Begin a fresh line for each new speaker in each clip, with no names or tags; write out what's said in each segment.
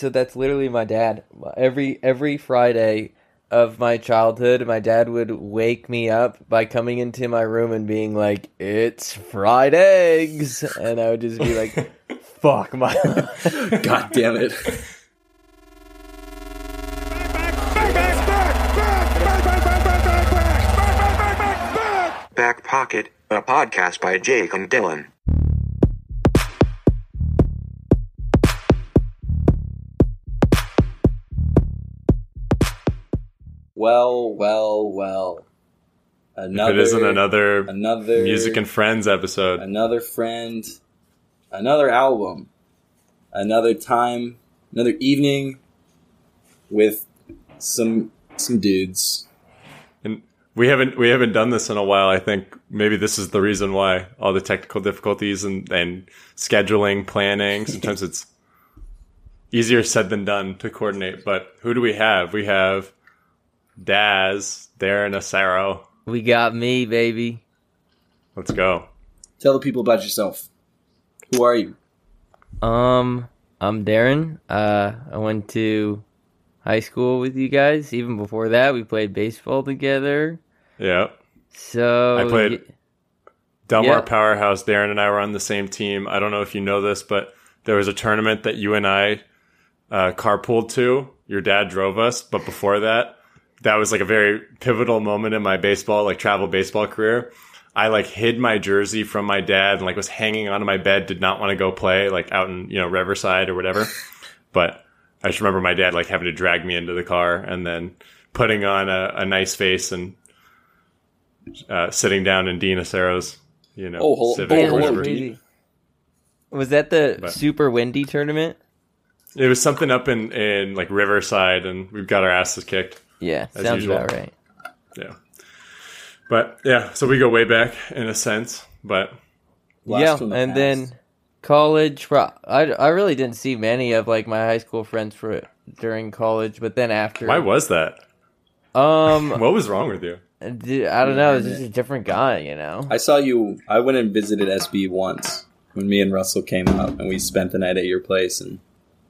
so that's literally my dad. Every every Friday of my childhood, my dad would wake me up by coming into my room and being like, "It's fried eggs," and I would just be like, "Fuck my."
God damn it.
Back Pocket, a podcast by Jake and Dylan.
Well, well, well. Another,
if it isn't another
another
music and friends episode.
another friend, another album, another time, another evening with some some dudes.
And we haven't we haven't done this in a while. I think maybe this is the reason why all the technical difficulties and, and scheduling, planning. Sometimes it's easier said than done to coordinate. But who do we have? We have Daz, Darren Asaro.
we got me, baby.
Let's go.
Tell the people about yourself. Who are you?
Um, I'm Darren. Uh, I went to high school with you guys. Even before that, we played baseball together.
Yeah.
So
I played-
y-
Delmar
Yeah.
Powerhouse, Darren and I were on the same team. I don't know if you know this, but there was a tournament that you and I uh, carpooled to. Your dad drove us, but before that, that was like a very pivotal moment in my baseball, like travel baseball career. I like hid my jersey from my dad and like was hanging onto my bed, did not want to go play like out in, you know, Riverside or whatever. but I just remember my dad like having to drag me into the car and then putting on a, a nice face and uh, sitting down in Dean Asaro's, you know,
Oh, hol-
Civic
oh,
or whatever.
Dean.
was that the
But-
super windy tournament?
It was something up in, in like Riverside, and we've got our asses kicked.
Yeah,
As
sounds
usual.
about right.
Yeah, but yeah, so we go way back in a sense. But
Blast
yeah,
the
and
past.
then college. pro- I I really didn't see many of like my high school friends for during college, but then after,
why was that?
um,
What was wrong with you?
I don't know, it's just a different guy, you know.
I saw you. I went and visited SB once when me and Russell came out, and we spent the night at your place and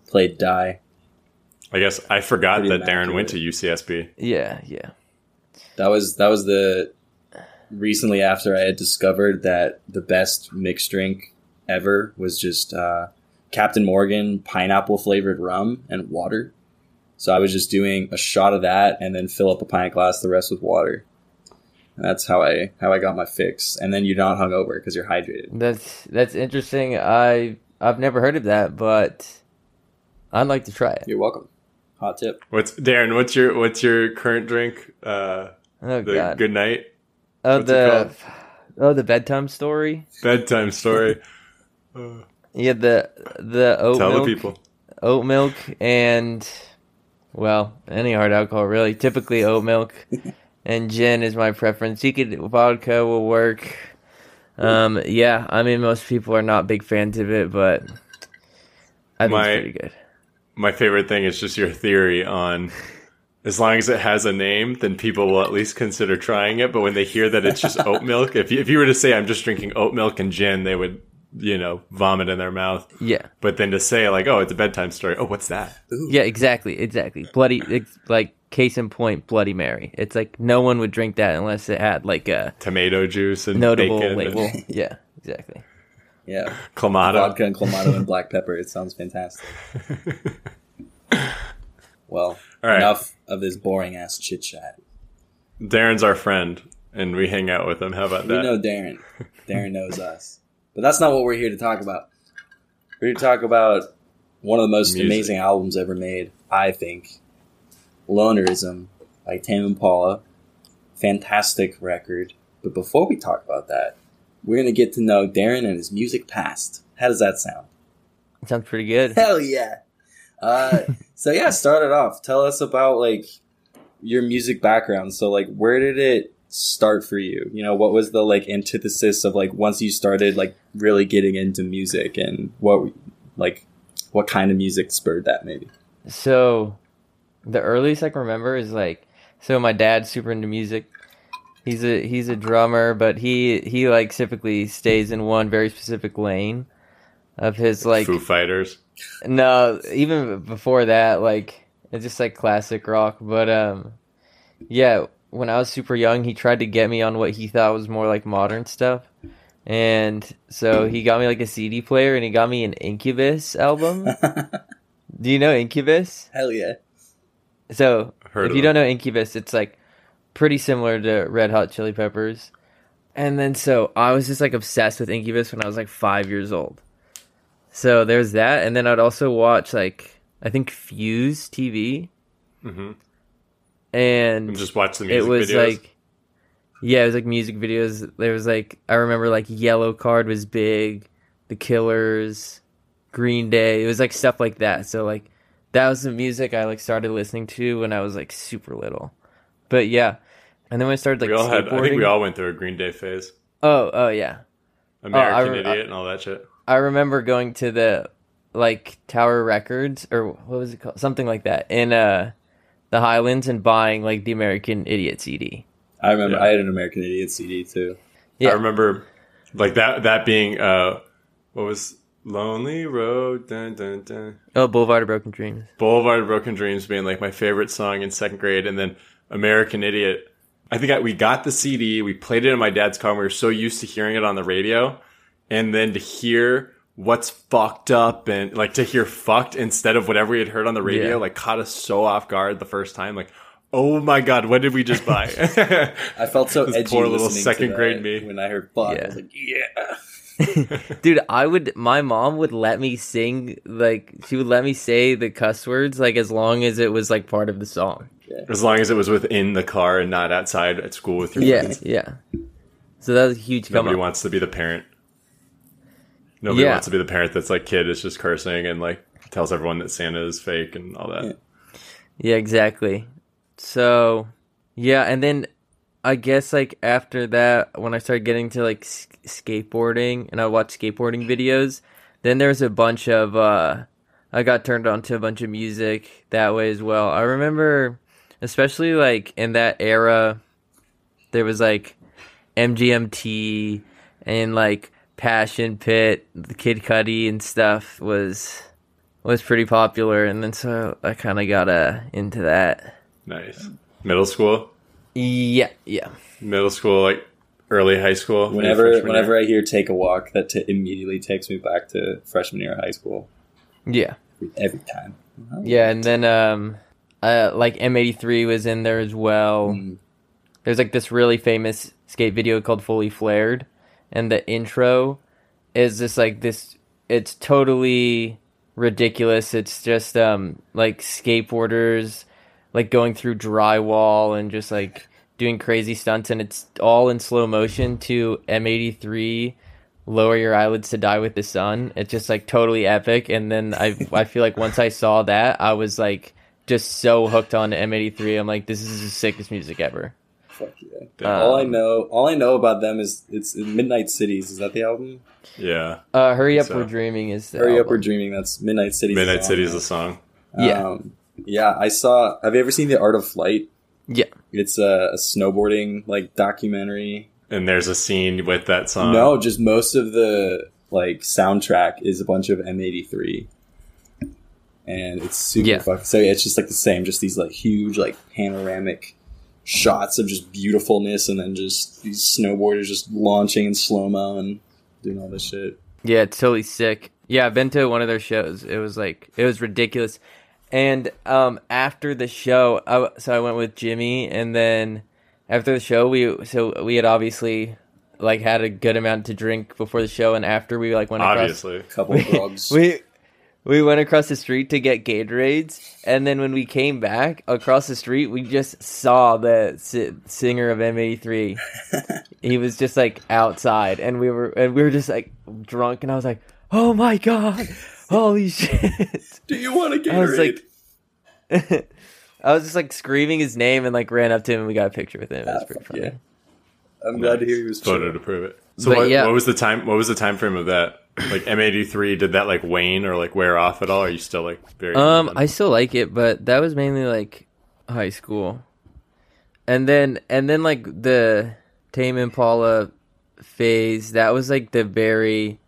played die.
I guess I forgot
Pretty
that Darren went to UCSB.
Yeah, yeah.
That was that was the recently after I had discovered that the best mixed drink ever was just uh, Captain Morgan pineapple flavored rum and water. So I was just doing a shot of that and then fill up a pint glass, the rest with water. And that's how I how I got my fix. And then you're not hungover because you're hydrated.
That's that's interesting. I I've never heard of that, but I'd like to try it.
You're welcome. Hot tip.
What's Darren? What's your what's your current drink? Uh,
Oh
the
god.
good night
oh
what's it
the oh the bedtime story.
bedtime story.
Yeah, the the oat
Tell
milk,
the people.
oat milk, and well, any hard alcohol really. Typically oat milk and gin is my preference. You could vodka will work. Um, yeah, I mean most people are not big fans of it, but I think
My-
it's pretty good.
My favorite thing is just your theory on as long as it has a name, then people will at least consider trying it. But when they hear that it's just oat milk, if you, if you were to say I'm just drinking oat milk and gin, they would, you know, vomit in their mouth.
Yeah,
But then to say like, oh, it's a bedtime story. Oh, what's that?
yeah, exactly, exactly. Bloody, it's like case in point, Bloody Mary. It's like no one would drink that unless it had like a
Tomato juice and
notable
bacon
label.
and
yeah, exactly.
Yeah.
clamato.
Vodka and clamato and black pepper. It sounds fantastic. Well,
right.
enough of this boring ass chit chat.
Darren's our friend, and we hang out with him. How about
We
that?
know Darren. Darren knows us. But that's not what we're here to talk about. We're here to talk about one of the most
Music.
amazing albums ever made, I think. Lonerism by Tame Impala. Fantastic record. But before we talk about that, we're going to get to know Darren and his music past. How does that sound?
Sounds pretty good.
Hell yeah. Uh, so yeah, start it off. Tell us about like your music background. So like, where did it start for you? You know, what was the like antithesis of like once you started like really getting into music, and what like what kind of music spurred that? Maybe.
So, the earliest I can remember is like, so my dad's super into music. He's a he's a drummer, but he he like typically stays in one very specific lane of his like
Foo Fighters.
no, even before that, like it's just like classic rock. But um, yeah, when I was super young, he tried to get me on what he thought was more like modern stuff, and so he got me like a CD player, and he got me an Incubus album. Do you know Incubus?
Hell yeah.
So
Heard
if you
them.
don't know Incubus, it's like pretty similar to Red Hot Chili Peppers. And then so I was just like obsessed with Incubus when I was like five years old. So there's that, and then I'd also watch like I think Fuse TV,
Mhm.
and
And just watch the
it
music
was
videos.
like yeah, it was like music videos. There was like I remember like Yellowcard was big, The Killers, Green Day. It was like stuff like that. So like that was the music I like started listening to when I was like super little. But yeah, and then when I started like
we all had. I think we all went through a Green Day phase.
Oh, oh yeah.
American
I-
Idiot and all that shit.
I remember going to the like Tower Records or what was it called? Something like that in uh the Highlands and buying like the American Idiot CD.
I remember
Yeah.
I had an American Idiot CD too.
Yeah.
I remember like that that being uh what was Lonely Road dun, dun, dun.
Oh, Boulevard of Broken Dreams.
Boulevard of Broken Dreams being like my favorite song in second grade and then American Idiot. I think I, we got the CD, we played it in my dad's car and we were so used to hearing it on the radio and then to hear what's fucked up and like to hear fucked instead of whatever we had heard on the radio
Yeah.
like caught us so off guard the first time like oh my god what did we just buy
I felt so edgy
poor little second grade me.
when I heard fuck. I was like, yeah.
Dude, I would my mom would let me sing like she would let me say the cuss words like as long as it was like part of the song.
as long as it was within the car and not outside at school with your
Yeah,
friends.
yeah. So that was a huge come
Nobody wants to be the parent. Nobody
Yeah.
wants to be the parent that's like kid is just cursing and like tells everyone that Santa is fake and all that.
Yeah.
Yeah, exactly. So, yeah, and then I guess like after that, when I started getting to like s- skateboarding and I watched skateboarding videos, then there was a bunch of uh I got turned on to a bunch of music that way as well. I remember especially like in that era there was like MGMT and like Passion Pit, the Kid Cudi and stuff was was pretty popular and then so I kind of got uh into that.
Nice. Middle school,
Yeah, yeah.
Middle school, like early high school.
Whenever whenever
year.
I hear "Take a Walk," that t- immediately takes me back to freshman year of high school.
Yeah.
Every time.
Yeah, and then um uh like M83 was in there as well.
Mm.
There's like this really famous skate video called Fully Flared and the intro is just like this it's totally ridiculous. It's just um like skateboarders like going through drywall and just like doing crazy stunts and it's all in slow motion to M83 lower your eyelids to die with the sun. It's just like totally epic and then I I feel like once I saw that I was like just so hooked on M83. I'm like this is the sickest music ever.
Fuck yeah.
Damn.
all I know, all I know about them is it's Midnight Cities. Is that the album?
yeah,
Uh Hurry Up
So-
We're Dreaming is the
Hurry Up. We're Dreaming. That's Midnight Cities.
Midnight
song.
City is a song.
Yeah.
Um, yeah, I saw. Have you ever seen The Art of Flight?
Yeah.
It's a, a snowboarding like documentary.
And there's a scene with that song.
no, just most of the like soundtrack is a bunch of M83, and it's super
Yeah.
fucking. So yeah, it's just like the same, just these like huge like panoramic shots of just beautifulness, and then just these snowboarders just launching in slow mo and doing all this shit.
Yeah, it's totally sick. Yeah, I've been to one of their shows. It was like it was ridiculous. And um after the show, I, so I went with Jimmy, and then after the show, we so we had obviously like had a good amount to drink before the show, and after we like went across
obviously.
couple of drugs.
we we went across the street to get Gatorades, and then when we came back across the street, we just saw the si- singer of M83. he was just like outside, and we were and we were just like drunk, and I was like, "Oh my god, holy shit!"
Do you want to get
I was like, I was just like screaming his name and like ran up to him, and we got a picture with him. It was pretty funny.
yeah. I'm glad to hear he was
photo
chill.
to prove it. So
But
what,
yeah.
what was the time? What was the time frame of that? Like M83, did that like wane or like wear off at all? Or are you still like very?
Um,
into
I still like it, but that was mainly like high school, and then and then like the Tame Impala phase. That was like the very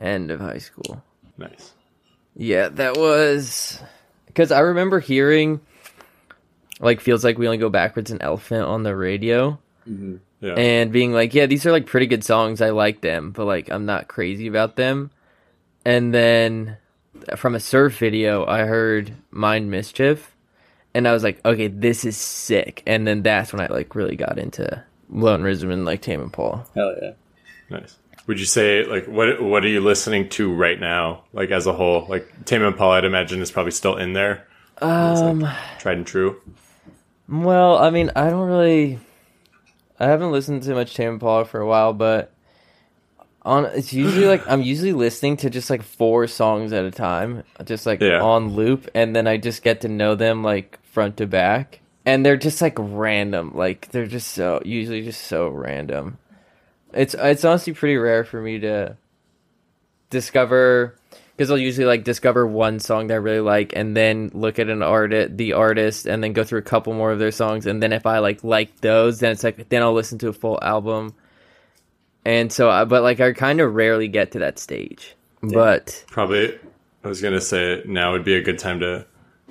end of high school.
nice.
Yeah, that was because I remember hearing like feels like we only go backwards an elephant on the radio mm-hmm.
Yeah.
and being like, yeah, these are like pretty good songs. I like them, but like I'm not crazy about them. And then from a surf video, I heard Mind Mischief, and I was like, okay, this is sick. And then that's when I like really got into Lonerism and like Tame Impala.
Hell yeah.
Nice. Would you say like what what are you listening to right now? Like as a whole, like Tame Impala, I'd imagine is probably still in there.
Um.
Tried and true.
Well, I mean, I don't really. I haven't listened to much Tame Impala for a while, but on it's usually like I'm usually listening to just like four songs at a time, just like
Yeah.
on loop, and then I just get to know them like front to back, and they're just like random, like they're just so usually just so random. It's it's honestly pretty rare for me to discover because I'll usually like discover one song that I really like and then look at an artist, the artist, and then go through a couple more of their songs, and then if I like like those, then it's like then I'll listen to a full album. And so, I, but like I kind of rarely get to that stage. But
Probably, I was gonna say now would be a good time to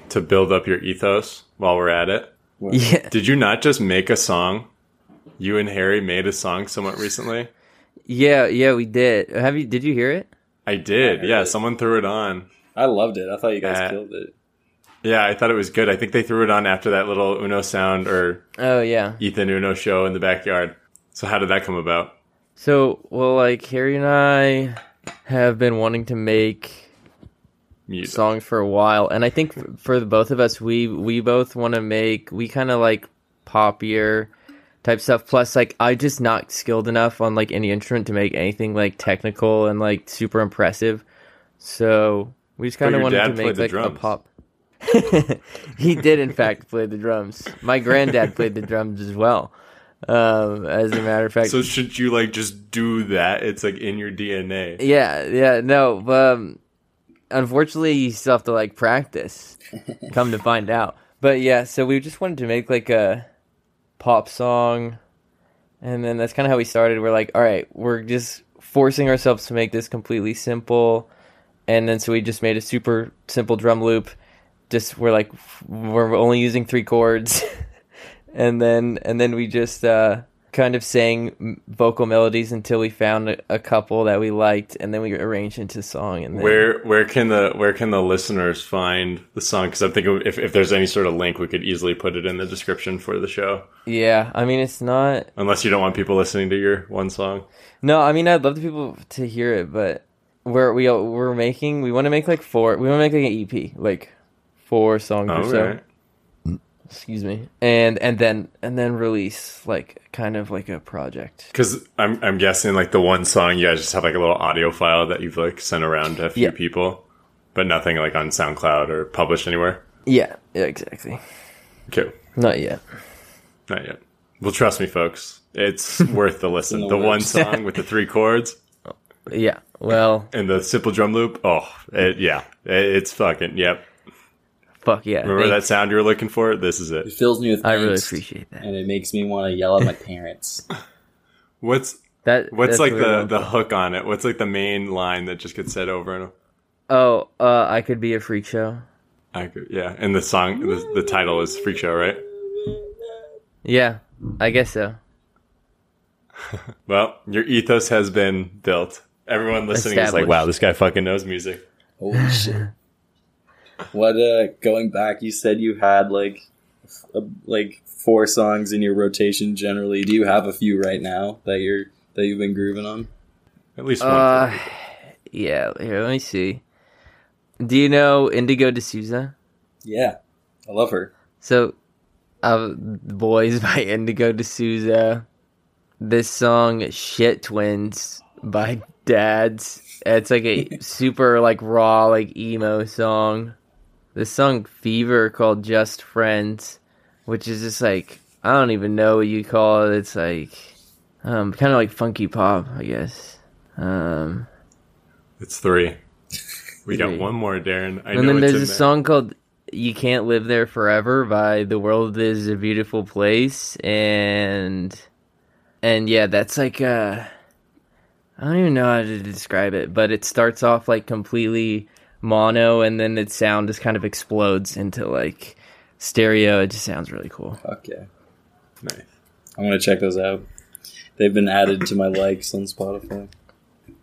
to build up your ethos while we're at it.
yeah,
Did you not just make a song? You and Harry made a song somewhat recently.
yeah, yeah, we did. Have you? Did you hear it?
I did.
heard
Yeah,
it.
someone threw it on.
I loved it. I thought you guys
Uh,
killed it.
Yeah, I thought it was good. I think they threw it on after that little Uno sound or
Oh yeah.
Ethan Uno show in the backyard. So how did that come about?
So well, like Harry and I have been wanting to make
Music.
songs for a while and i think for the both of us we we both want to make we kind of like poppier type stuff plus like i just not skilled enough on like any instrument to make anything like technical and like super impressive so we just kind of wanted to make like a pop he did in fact play the drums my granddad played the drums as well um as a matter of fact
So should you like just do that? It's like in your DNA.
Yeah, yeah, no, but um, unfortunately, you still have to like practice. come to find out, but yeah, so we just wanted to make like a pop song, and then that's kind of how we started. We're like, all right, we're just forcing ourselves to make this completely simple, and then so we just made a super simple drum loop. Just we're like, we're only using three chords, and then and then we just uh kind of sang vocal melodies until we found a, a couple that we liked and then we arranged into song and then
Where where can the where can the listeners find the song? Because I'm thinking if if there's any sort of link, we could easily put it in the description for the show.
yeah i mean it's not
Unless you don't want people listening to your one song.
no i mean i'd love the people to hear it but we're we we're making we want to make like four we want to make like an ep like four songs or
All
so
right.
Excuse me and and then and then release like kind of like a project
Because I'm I'm guessing like the one song you guys just have like a little audio file that you've like sent around to a few
Yeah.
people, but nothing like on SoundCloud or published anywhere.
yeah yeah exactly
Okay,
not yet
not yet. Well, trust me, folks, it's worth the listen.
the
The one song with the three chords
yeah well
and the simple drum loop. Oh, it, yeah, it, it's fucking yep.
Fuck yeah
Remember that sound you were looking for? This is
It
it.
fills me with
i really appreciate that
and it makes me want to yell at my parents.
What's
that
what's like the the hook on it? What's like the main line that just gets said over and over?
oh uh i could be a freak show
I could, yeah, and the song, the, the title is Freak Show, right?
yeah i guess so
Well, your ethos has been built. Everyone listening is like, "Wow, this guy fucking knows music."
Holy shit! What? Uh, going back, you said you had like, a, like four songs in your rotation. Generally, do you have a few right now that you're that you've been grooving on?
At least one.
Uh, yeah. Here, let me see. Do you know Indigo De Souza?
Yeah, I love her.
So, uh, "Boys" by Indigo De Souza. This song "Shit Twins" by Dads. It's like a super like raw like emo song. This song "Fever" called "Just Friends," which is just like I don't even know what you call it. It's like um kind of like funky pop, I guess. Um.
It's three. We got one more, Darren. I
and
know
then there's a
there.
song called "You Can't Live There Forever" by "The World Is a Beautiful Place," and and yeah, that's like uh, I don't even know how to describe it, but it starts off like completely mono, and then its sound just kind of explodes into like stereo. It just sounds really cool.
Fuck yeah.
Nice.
I'm gonna check those out. They've been added to my likes on Spotify.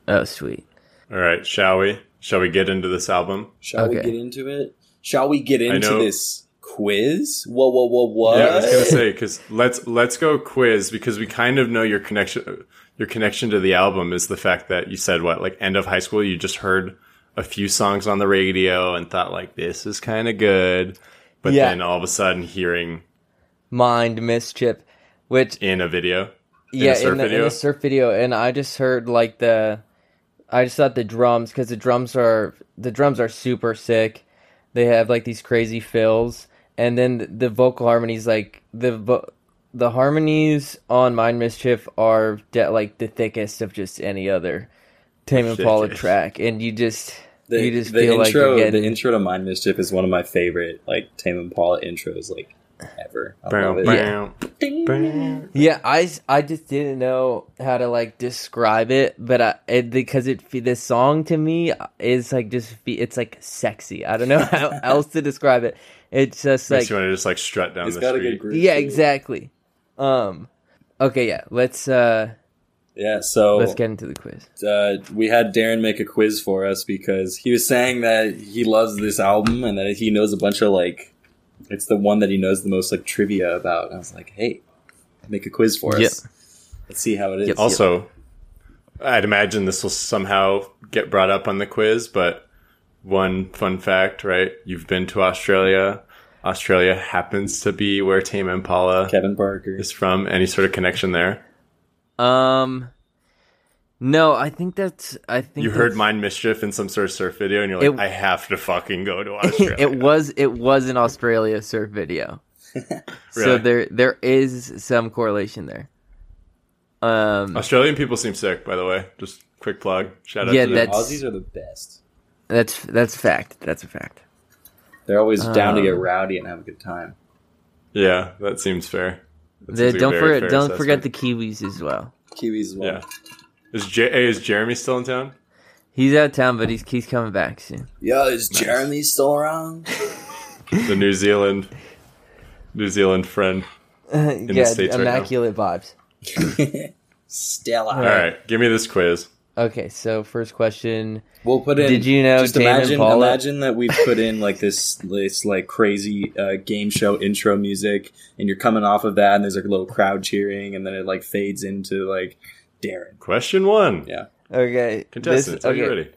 Oh, sweet.
All right, shall we? Shall we get into this album?
Shall we get into it? Shall we get into this quiz? Whoa, whoa, whoa, what?
Yeah, I was gonna say because let's let's go quiz because we kind of know your connection. Your connection to the album is the fact that you said what like end of high school you just heard a few songs on the radio and thought like this is kind of good, but
Yeah.
then all of a sudden hearing
Mind Mischief, which
in a video,
yeah,
a surf
in, the, in
video?
the surf video, and I just heard like the, I just thought the drums because the drums are the drums are super sick. They have like these crazy fills, and then the, the vocal harmonies, like the vo- the harmonies on Mind Mischief are de- like the thickest of just any other Tame Impala track, and you just
The,
you just
the
feel
intro,
you're getting
the intro to Mind Mischief is one of my favorite like Tame Impala intros like ever. I love
Bow,
it.
bow, bow.
Yeah, I, s- I just didn't know how to like describe it, but I, it, because it this song to me is like just it's like sexy. I don't know how else to describe it. It's just
Makes
like
you want to just like strut down
It's
the
got a
street.
good groove.
yeah,
to
exactly. Um, okay, yeah, let's uh
Yeah, so
let's get into the quiz.
uh, we had Darren make a quiz for us because he was saying that he loves this album and that he knows a bunch of like, it's the one that he knows the most like trivia about. And I was like, hey, make a quiz for us.
Yep.
Let's see how it is.
Yep.
Also, I'd imagine this will somehow get brought up on the quiz, but one fun fact, right? You've been to Australia. Australia happens to be where Tame Impala
Kevin Parker.
is from. Any sort of connection there?
Um, no, I think that's I think
You heard
that's-
Mind Mischief in some sort of surf video, and you're like,
It-
I have to fucking go to Australia.
it was it was an Australia surf video. So there there is some correlation there. Um,
Australian people seem sick, by the way. Just quick plug. Shout out
Yeah,
to them.
Aussies are the best.
that's that's a fact. That's a fact.
They're always down to get
Um,
rowdy and have a good time.
Yeah, that seems fair. That
The-
seems like a
don't forget don't forget the. Kiwis as well.
Kiwis as well.
Yeah. Is, J- is Jeremy still in town?
He's out of town, but he's he's coming back soon.
Yo, is Jeremy still around?
The New Zealand, New Zealand friend.
in yeah,
States right now.
immaculate vibes.
Stella.
All right, give me this quiz.
Okay, so first question.
We'll put in.
Did you know
Just
Tame
imagine,
Impala-
imagine that we put in like this, this like crazy uh, game show intro music, and you're coming off of that, and there's like a little crowd cheering, and then it like fades into like Darren.
Question one.
Yeah.
Okay,
Contestants,
this,
are you ready?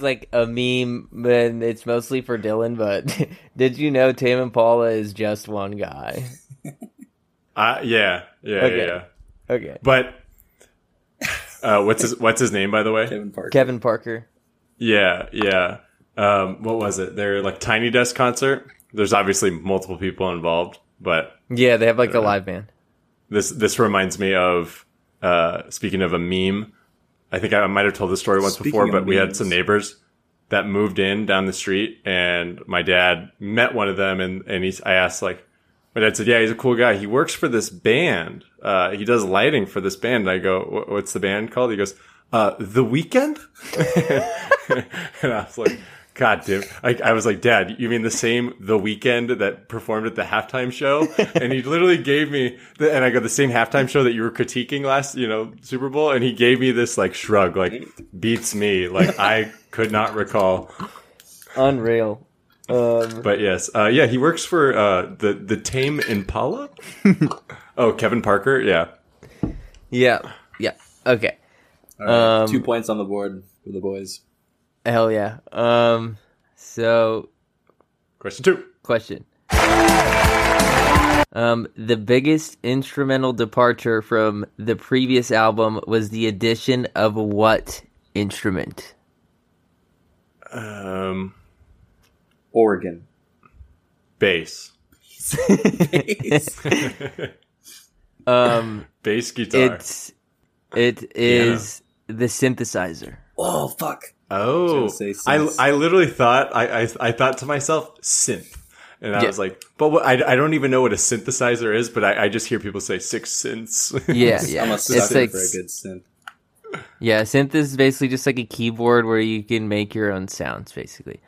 Is like a meme, and it's mostly for Dylan. But did you know Tame Impala is just one guy?
Uh, yeah, yeah,
Okay.
yeah, yeah.
Okay,
But uh, what's his What's his name, by the way?
Kevin Parker.
Kevin Parker.
Yeah, yeah. Um, what was it? Their like Tiny Desk concert. There's obviously multiple people involved, but
Yeah, they have like a live band.
this this reminds me of uh, speaking of a meme. I think I might have told this story once
Speaking
before, but we had some neighbors that moved in down the street, and my dad met one of them, and and he's I asked like, my dad said, yeah, he's a cool guy. He works for this band. Uh, he does lighting for this band. And I go, what's the band called? He goes, uh, The Weekend. and I was like. God damn! I, I was like, Dad, you mean the same The Weekend that performed at the halftime show? And he literally gave me, the, and I go the same halftime show that you were critiquing last, you know, Super Bowl, and he gave me this like shrug, like beats me, like I could not recall.
Unreal. Um,
But yes, uh, yeah, he works for uh, the the Tame Impala. oh, Kevin Parker, yeah.
yeah, yeah. Okay.
All right,
Um,
Two points on the board for the boys.
Hell yeah. Um. So,
Question two.
question. Um, the biggest instrumental departure from the previous album was the addition of what instrument?
Um,
organ.
bass.
Um,
Bass guitar.
it's it is the synthesizer.
Oh fuck!
Oh,
was gonna say
I. I literally thought I, I I thought to myself synth, and I
Yeah.
was like, but what, I I don't even know what a synthesizer is, but I, I just hear people say six synths.
Yeah, yeah.
I'm a
It's like
for a good synth.
yeah, synth is basically just like a keyboard where you can make your own sounds, basically.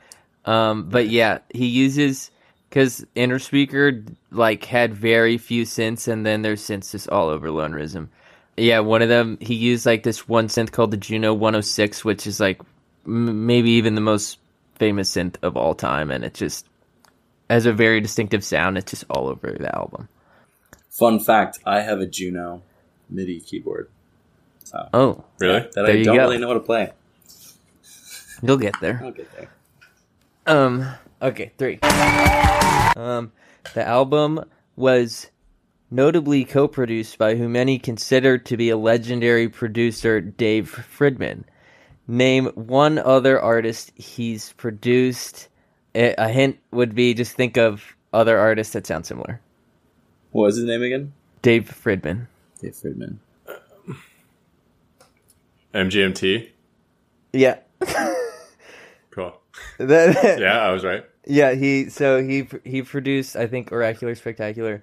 Um, but yeah, he uses because Innerspeaker like had very few synths, and then there's synths just all over Lonerism. Yeah, one of them he used like this one synth called the Juno 106, which is like m- maybe even the most famous synth of all time, and it just has a very distinctive sound. It's just all over the album.
Fun fact: I have a Juno MIDI keyboard. So
Oh,
really?
that
There
I
you
don't
go.
really know how to play.
you'll get there.
I'll get there.
Um. Okay, three. Um, the album was notably co-produced by who many consider to be a legendary producer, Dave Fridmann. Name one other artist he's produced. A, a hint would be just think of other artists that sound similar.
What was his name again?
Dave Fridmann.
Dave Fridmann.
MGMT.
Yeah.
Cool.
That-
Yeah, I was right.
Yeah, he so he he produced I think Oracular Spectacular.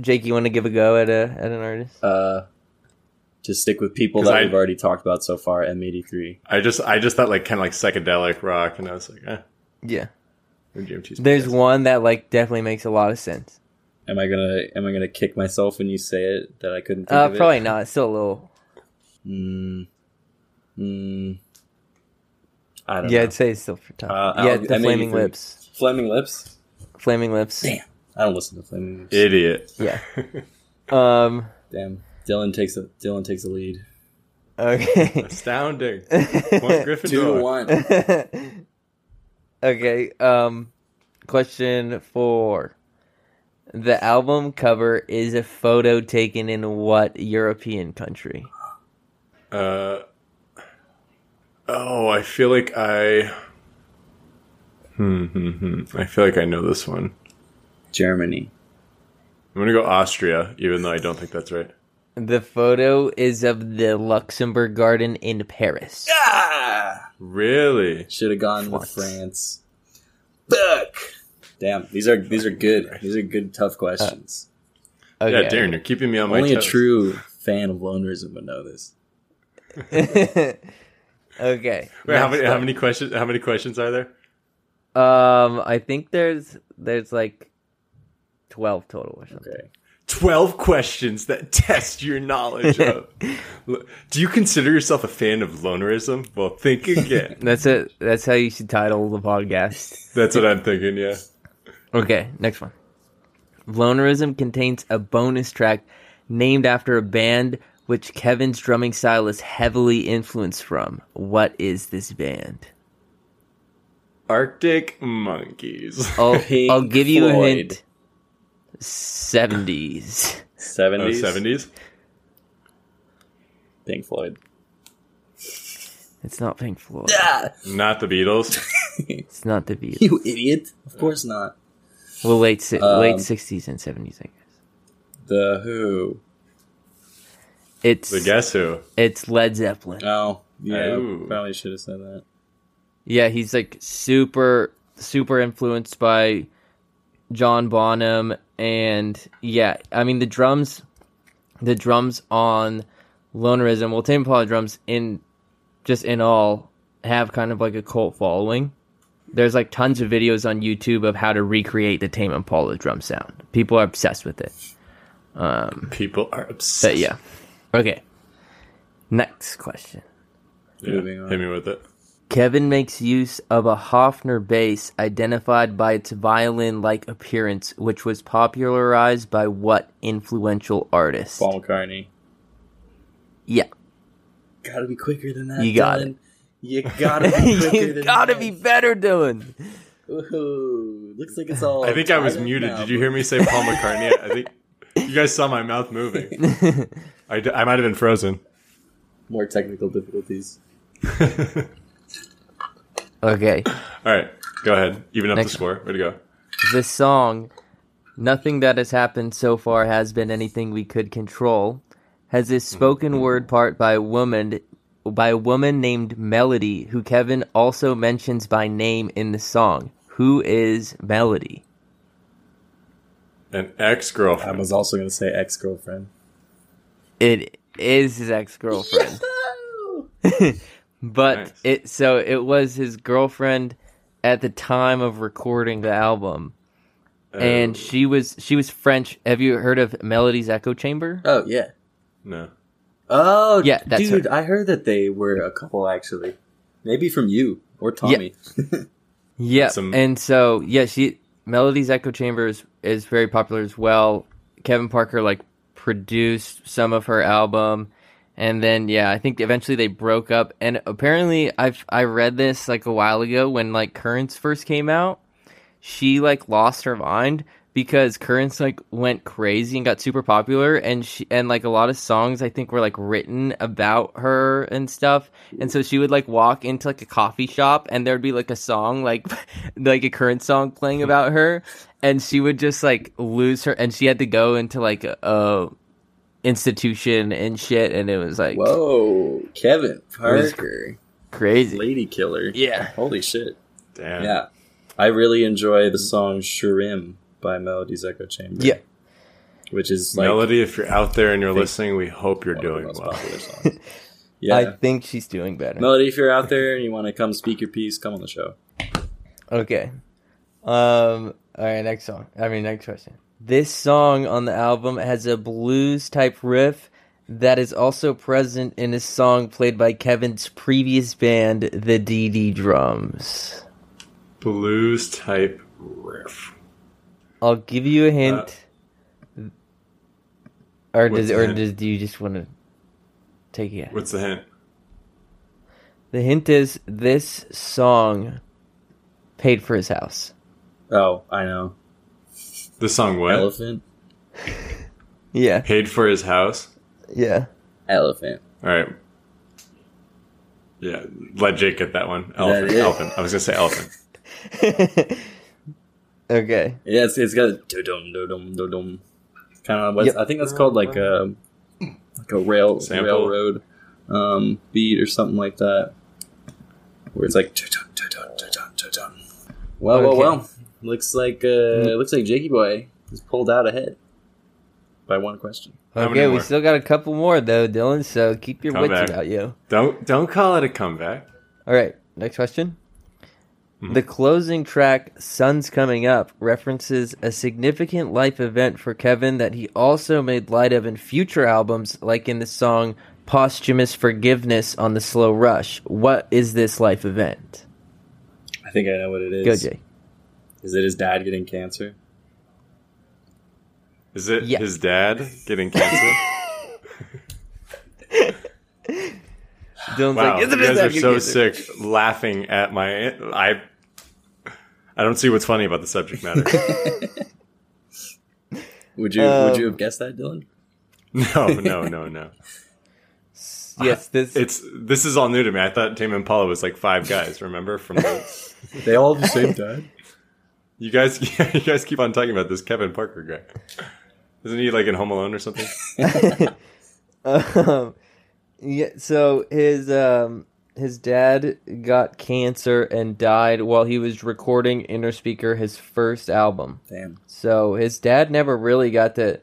Jake, you want to give a go at a at an artist?
Uh, to stick with people that
I-
we've already talked about so far, M83.
I just I just thought like kind of like psychedelic rock, and I was like, eh,
Yeah. There's
best.
one that like definitely makes a lot of sense.
Am I gonna Am I gonna kick myself when you say it that I couldn't? Think
Uh,
of it?
probably not. It's still a little.
Mm, mm, I don't
Yeah,
know.
I'd say it's still for tough.
Uh,
yeah,
I'll-
the
M83.
Flaming Lips.
Flaming Lips.
Flaming Lips.
Damn, I don't listen to Flaming Lips.
idiot.
Yeah. um.
Damn, Dylan takes a Dylan takes a lead.
Okay.
Astounding. One Gryffindor.
Two to one.
okay. Um. Question four. The album cover is a photo taken in what European country?
Uh, oh, I feel like I. Hmm, hmm, hmm. I feel like I know this one.
Germany.
I'm gonna go Austria, even though I don't think that's right.
The photo is of the Luxembourg Garden in Paris.
Ah,
Really?
should have gone with France. Fuck. Damn, these are these are good. These are good, tough questions.
Okay.
Yeah, Darren, you're keeping me on my
Only a true fan of lonerism would know this.
okay.
Wait, how many? How many questions? How many questions are there?
Um, I think there's there's like twelve total or something.
Okay.
12 questions that test your knowledge of. Do you consider yourself a fan of lonerism? Well, think again.
That's it. That's how you should title the podcast.
That's what I'm thinking, yeah.
Okay, next one. Lonerism contains a bonus track named after a band which Kevin's drumming style is heavily influenced from. What is this band?
Arctic Monkeys.
I'll, I'll give you a hint. 70s.
Oh,
70s.
70s?
Pink Floyd.
It's not Pink Floyd.
Ah,
Not the Beatles.
It's not the Beatles.
you idiot. Of course not.
Well, late si-
Um,
late 60s and 70s, I guess.
The Who.
It's
The Guess Who.
it's Led Zeppelin.
Oh, yeah.
Ooh.
Probably should have said that.
Yeah, he's like super super influenced by John Bonham and yeah, I mean the drums the drums on Lonerism, well Tame Impala drums in just in all have kind of like a cult following. There's like tons of videos on YouTube of how to recreate the Tame Impala drum sound. People are obsessed with it.
Um, People are obsessed.
But yeah. Okay. Next question.
Yeah,
Moving on.
Hit me with it.
Kevin makes use of a Hofner bass identified by its violin like appearance, which was popularized by what influential artist?
Paul McCartney.
Yeah.
Gotta be quicker than that.
You got
Dylan. You gotta be quicker
you
than
gotta
that.
be better, Dylan.
Ooh, looks like it's all.
I think I was muted.
now.
Did you hear me say Paul McCartney? I think you guys saw my mouth moving. I, d- I might have been frozen.
More technical difficulties.
Okay.
All right, go ahead. Even up
Next
the score. Way to go.
This song Nothing that has happened so far has been anything we could control. Has this mm-hmm. spoken mm-hmm. word part by a woman by a woman named Melody, who Kevin also mentions by name in the song. Who is Melody?
An ex girlfriend.
I was also going to say ex girlfriend.
It is his ex girlfriend. but
Nice.
it so it was his girlfriend at the time of recording the album. And oh. she was she was French. Have you heard of Melody's Echo Chamber?
Oh yeah.
no.
Oh
Yeah, that's
dude,
her.
I heard that they were a couple actually. Maybe from you or Tommy.
Yeah,
Some-
and so yeah, she Melody's Echo Chamber is, is very popular as well. Kevin Parker like produced some of her album, and then yeah, I think eventually they broke up. And apparently, I've I read this like a while ago when like Currents first came out. She like lost her mind because Currents like went crazy and got super popular, and she and like a lot of songs I think were like written about her and stuff. And so she would like walk into like a coffee shop, and there'd be like a song like like a current song playing about her, and she would just like lose her, and she had to go into like a, a institution and shit, and it was like
Whoa, Kevin Parker,
crazy.
lady killer.
Yeah.
Holy shit.
Damn.
Yeah. I really enjoy the song Shirim by Melody's Echo Chamber.
Yeah.
Which is like
Melody, if you're out there and you're listening, we hope you're
one of the
doing
most
well.
popular songs. Yeah.
I think she's doing better.
Melody, if you're out there and you want to come speak your piece, come on the show.
Okay. Um. All right. Next song. I mean, next question. This song on the album has a blues type riff that is also present in a song played by Kevin's previous band, the Dee Dee Dums.
Blues type riff.
I'll give you a uh, hint. or does or
hint?
does do you just want to take it?
What's the hint?
The hint is this song paid for his house.
Oh, I know.
The song what?
Elephant.
Yeah.
Paid for his house.
Yeah.
Elephant.
All right. Yeah, let Jake get that one. Elephant.
it?
Elephant. I was gonna say elephant.
okay.
Yeah, it's, it's got a do-dum, do-dum, do-dum. Kind of, what's,
Yep.
I think that's called like a, like a rail,
Sample?
railroad um, beat or something like that. Where it's like, well,
Okay.
well, well. Looks like, uh, looks like Jakey Boy is pulled out ahead by one question.
Okay, we still got a couple more though, Dylan. So keep your
Come
wits about you.
Don't don't call it a comeback.
All right, next question.
Hmm.
The closing track, "Sun's Coming Up," references a significant life event for Kevin that he also made light of in future albums, like in the song "Posthumous Forgiveness" on the Slow Rush. What is this life event?
I think I know what it is.
Go, Jay.
Is it his dad getting cancer?
Is it
Yeah.
his dad getting cancer?
Dylan's
wow,
like,
you
"Isn't
guys are so
good?"
sick laughing at my I. I don't see what's funny about the subject matter.
Would you
Um,
Would you have guessed that, Dylan?
no, no, no, no.
Yes, this.
It's this is all new to me. I thought Tame Impala was like five guys. Remember from the
They all have the same dad.
You guys. you guys keep on talking about this Kevin Parker guy. Isn't he like in Home Alone or something?
um, yeah, so his um his dad got cancer and died while he was recording Innerspeaker, his first album.
Damn.
So his dad never really got to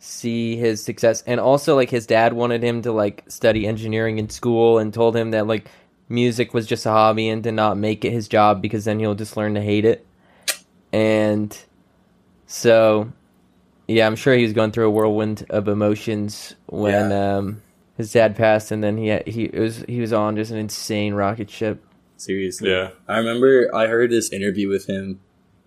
see his success and also like his dad wanted him to like study engineering in school and told him that like music was just a hobby and to not make it his job because then he'll just learn to hate it. And so yeah, I'm sure he was going through a whirlwind of emotions when
Yeah.
um his dad passed and then he he it was he was on just an insane rocket ship.
Seriously.
Yeah.
I remember I heard this interview with him,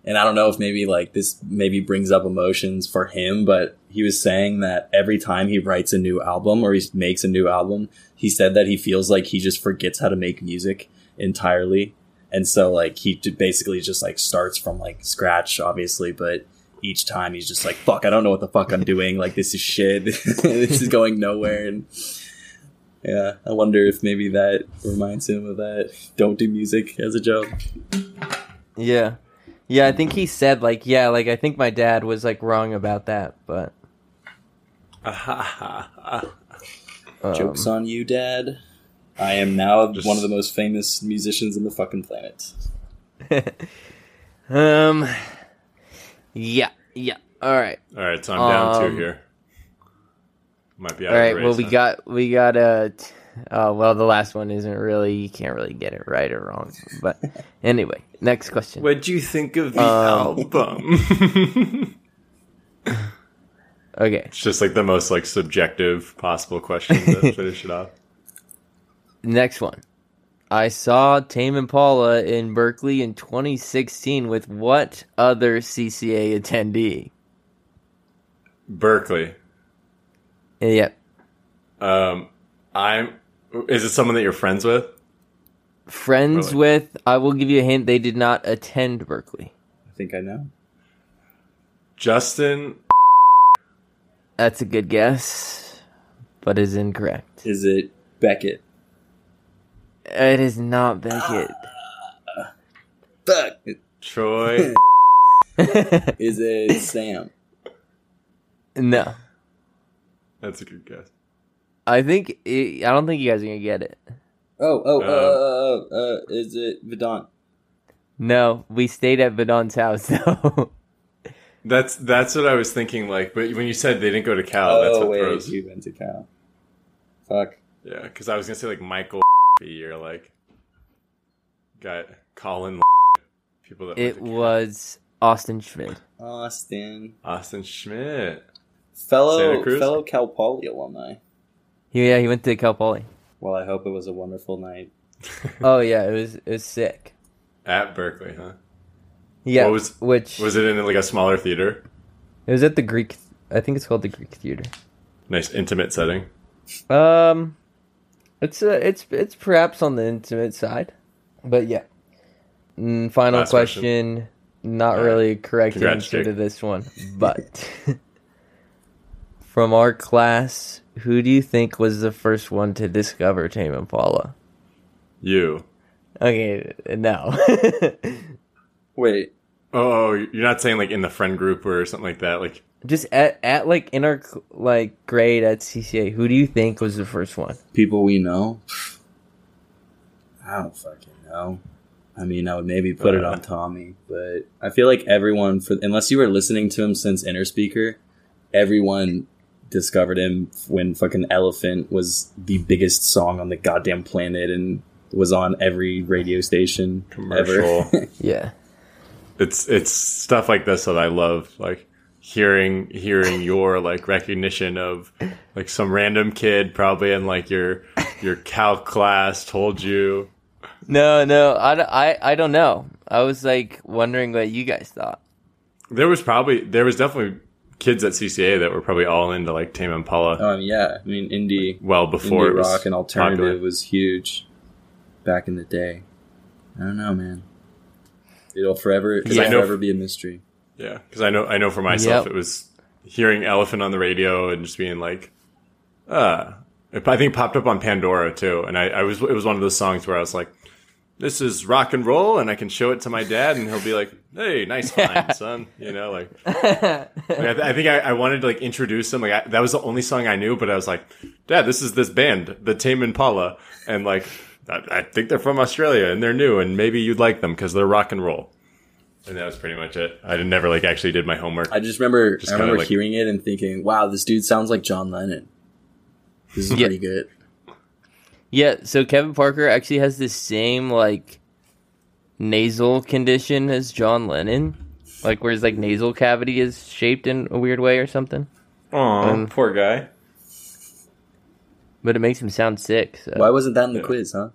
and I don't know if maybe like this maybe brings up emotions for him, but he was saying that every time he writes a new album or he makes a new album, he said that he feels like he just forgets how to make music entirely. And so like he basically just like starts from like scratch, obviously, but each time he's just like, fuck, I don't know what the fuck I'm doing. Like this is shit. this is going nowhere. And yeah, I wonder if maybe that reminds him of that. Don't do music as a joke.
Yeah. Yeah, I think he said like, yeah, like I think my dad was like wrong about that, but um,
Jokes on you, Dad. I am now
Just-
one of the most famous musicians in the fucking planet.
um, yeah, yeah. All right,
All right, so I'm down
Um,
two here. Might be out
all
of
right. Well,
race,
we
huh?
got we got a. T- oh well, the last one isn't really. You can't really get it right or wrong. But anyway, next question.
What'd you think of the
Um,
album?
Okay,
it's just like the most like subjective possible question to finish it off.
Next one. I saw Tame Impala in Berkeley in 2016 with what other CCA attendee?
Berkeley.
Yep,
Um, I'm. Is it someone that you're friends with?
friends
Really?
with. I will give you a hint. They did not attend Berkeley.
I think I know.
Justin.
That's a good guess, but is incorrect.
Is it Beckett?
It is not Beckett.
Fuck.
Troy.
Is it Sam?
no,
That's a good guess.
I think I don't think you guys are gonna get it.
Oh, oh,
Uh,
uh, uh, uh, is it Vedant?
No, we stayed at Vedant's house though.
That's that's what I was thinking. Like, but when you said they didn't go to Cal,
Oh,
that's what
wait,
throws.
you went to Cal. Fuck.
Yeah, because I was gonna say like Michael or like guy Colin. People that
it was Austin Schmidt.
Austin.
Austin Schmidt.
Fellow,
Santa Cruz?
fellow Cal Poly alumni.
Yeah, he went to Cal Poly.
Well, I hope it was a wonderful night.
Oh yeah, it was it was sick.
At Berkeley, huh?
Yeah,
What was-
which
Was it in like a smaller theater?
it was at the Greek. I think it's called the Greek Theater.
Nice intimate setting.
Um, it's uh, it's it's perhaps on the intimate side, but yeah. Mm, final
Last question.
question. Not
All right.
really a correct
Congrats,
answer to this one, but from our class, who do you think was the first one to discover Tame Impala?
You.
Okay, no.
Wait,
Oh, you're not saying like in the friend group or something like that. Like,
Just at at like in our like grade at CCA, who do you think was the first one?
people we know? I don't fucking know. I mean, I would maybe put it on Tommy, but I feel like everyone, for unless you were listening to him since Innerspeaker, everyone discovered him when fucking Elephant was the biggest song on the goddamn planet and was on every radio station
Commercial.
ever.
Yeah.
It's it's stuff like this that I love. Like hearing hearing your like recognition of like some random kid probably in like your your calc class told you.
No, no, I, I, I don't know. I was like wondering what you guys thought.
There was probably there was definitely kids at CCA that were probably all into like Tame Impala
um, yeah, I mean, indie,
well before
indie
it was
rock and alternative
popular.
was huge back in the day. I don't know, man. It'll forever, it'll
Yeah.
Know-
forever be a mystery.
Yeah, because I know I know for myself
Yep.
it was hearing Elephant on the radio and just being like, uh it, I think it popped up on Pandora too, and I, I was it was one of those songs where I was like, this is rock and roll, and I can show it to my dad, and he'll be like, hey, nice find, son, you know, like. Like, I, th- I think I, I wanted to like introduce him. Like I, that was the only song I knew, but I was like, Dad, this is this band, the Tame Impala, and like I, I think they're from Australia and they're new, and maybe you'd like them because they're rock and roll. And that was pretty much it. I did- never like actually did my homework.
I just remember,
Just
I
kinda
remember
like-
hearing it and thinking, "Wow, this dude sounds like John Lennon." This is
Yeah.
pretty good.
Yeah, so Kevin Parker actually has the same like nasal condition as John Lennon, like where his like nasal cavity is shaped in a weird way or something.
Aw,
Um,
poor guy.
But it makes him sound sick. So
Why wasn't that in the
Yeah.
quiz, huh?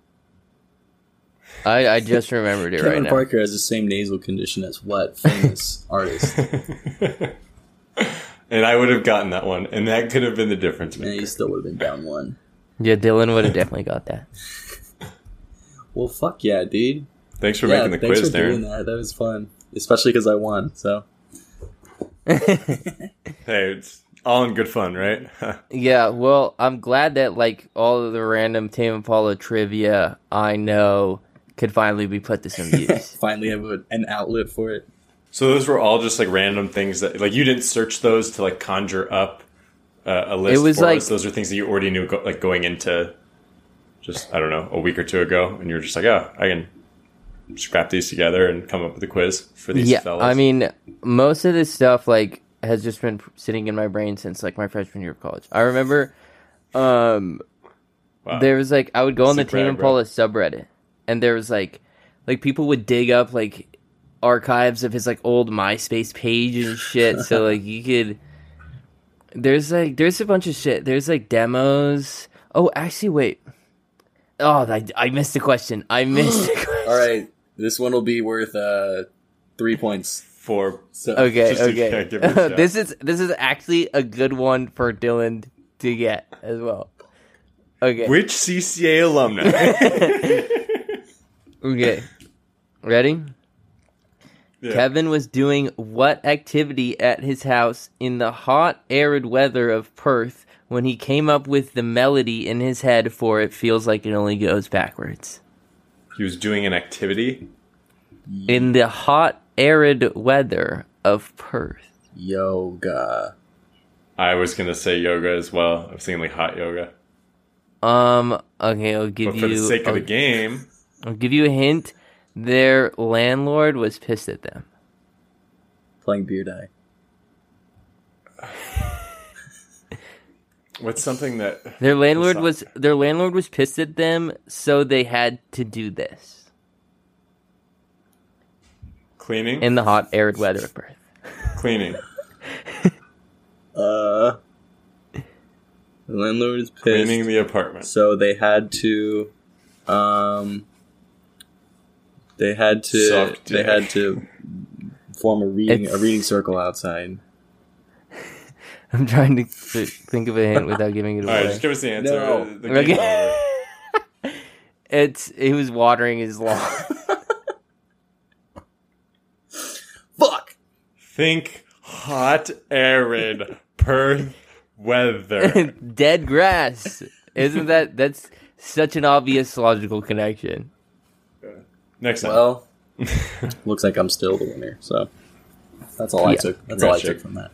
I, I just remembered it
Kevin
right now.
Parker has the same nasal condition as what famous artist?
and I would have gotten that one, and that could have been the difference
And he still would have been down one.
Yeah, Dylan would have definitely got that.
Well, fuck yeah, dude.
Thanks for
yeah,
making the
thanks
quiz,
for doing
Darren.
that. That was fun, especially because I won. So
Hey, it's all in good fun, right?
Yeah, well, I'm glad that like all of the random Tame Impala trivia I know could finally be put to some use.
finally have a, an outlet for it.
So those were all just like random things that like you didn't search those to like conjure up uh, a list.
It was
for
like-
us. those are things that you already knew go, like going into just I don't know a week or two ago, and you were just like, oh, I can scrap these together and come up with a quiz for these
yeah,
fellas.
I mean, most of this stuff like has just been sitting in my brain since like my freshman year of college. I remember, um,
Wow.
there was like I would go on the
Sick
Tame
brag, bro.
Impala subreddit, and there was like, like people would dig up like archives of his like old MySpace page and shit. so like you could. There's like there's a bunch of shit. There's like demos. Oh, actually, wait. Oh, I, I missed the question. I missed the question.
All right, this one will be worth uh, three points.
for
So,
Okay,
Just
okay.
yeah, give it a shot.
this is this is actually a good one for Dylan to get as well. Okay.
which CCA alumni?
Okay. Ready?
Yeah.
Kevin was doing what activity at his house in the hot, arid weather of Perth when he came up with the melody in his head for It Feels Like It Only Goes Backwards?
he was doing an activity.
In the hot, arid weather of Perth.
yoga.
I was gonna say yoga as well. I was thinking like hot yoga,
Um, okay, I'll give
but for
you
the sake of
I'll,
the game,
I'll give you a hint. Their landlord was pissed at them.
Playing beer die.
what's something that
Their landlord was their landlord was pissed at them, so they had to do this
cleaning,
in the hot, arid weather of Perth.
cleaning,
Uh, the landlord is pissed.
cleaning the apartment.
so they had to, um, they had to,
Suck
they had to form a reading a reading circle outside.
I'm trying to th- think of a hint without giving it away.
All right,
away.
just give us the answer.
No.
The game's
Okay. It's he was watering his lawn.
Fuck.
Think hot, arid Perth weather.
Dead grass. Isn't that that's such an obvious logical connection?
Next time.
Well, looks like I'm still the winner. So that's all I took. That's all I took from that.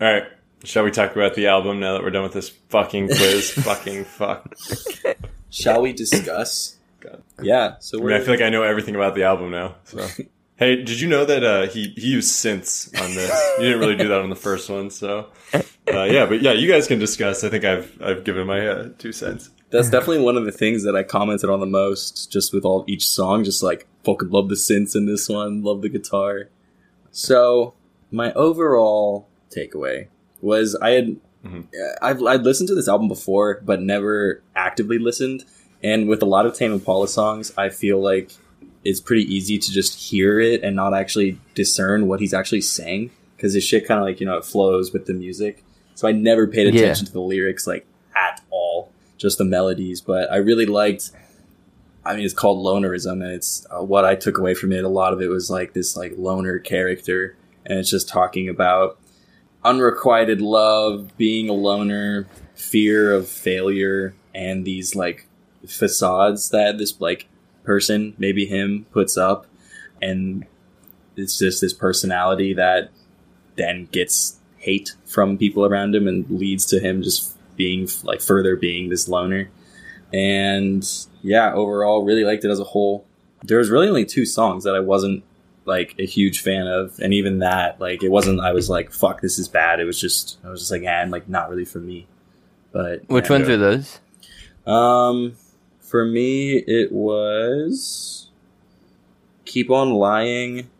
All right. Shall we talk about the album now that we're done with this fucking quiz? fucking fuck.
Shall we discuss?
God.
Yeah. So
I mean, I feel like I know everything about the album now. So, hey, did you know that uh, he he used synths on this? You didn't really do that on the first one, so uh, yeah. But yeah, you guys can discuss. I think I've I've given my uh, two cents.
That's definitely one of the things that I commented on the most, just with all each song. Just like fucking love the synths in this one, love the guitar. So my overall takeaway was I had
Mhm.
uh, I've I'd listened to this album before, but never actively listened. And with a lot of Tame Impala songs, I feel like it's pretty easy to just hear it and not actually discern what he's actually saying because his shit kind of like you know it flows with the music. So I never paid
Yeah.
attention to the lyrics like at all, just the melodies. But I really liked. I mean, it's called Lonerism, and it's uh, what I took away from it. A lot of it was like this like loner character, and it's just talking about unrequited love, being a loner, fear of failure, and these like facades that this like person, maybe him, puts up, and it's just this personality that then gets hate from people around him and leads to him just being like further being this loner. And yeah, overall, really liked it as a whole. There was really only two songs that I wasn't like a huge fan of, and even that, like, it wasn't. I was like, "Fuck, this is bad." It was just, I was just like, "Yeah, like not really for me." But
Which
yeah.
ones are those?
Um, for me, it was "Keep on Lying"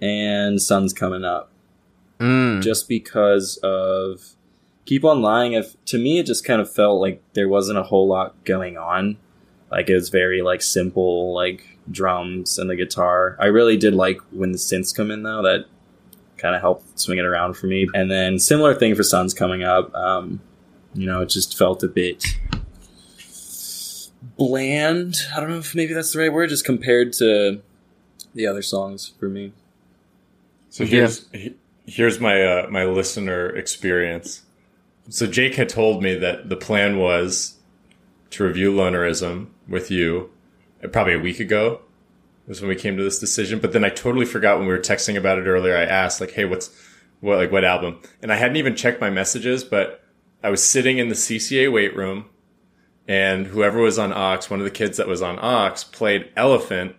and "Sun's Coming Up."
Mm.
just because of keep on lying if to me it just kind of felt like there wasn't a whole lot going on. Like it was very like simple like drums and the guitar. I really did like when the synths come in though. That kind of helped swing it around for me. And then similar thing for suns coming up. Um you know it just felt a bit bland i don't know if maybe that's the right word just compared to the other songs for me
So here's he- here's my uh, my listener experience. So Jake had told me that the plan was to review Lonerism with you uh, probably a week ago was when we came to this decision. But then I totally forgot when we were texting about it earlier. I asked like, "Hey, what's what like what album?" And I hadn't even checked my messages, but I was sitting in the CCA weight room, and whoever was on Ox, one of the kids that was on Ox played Elephant,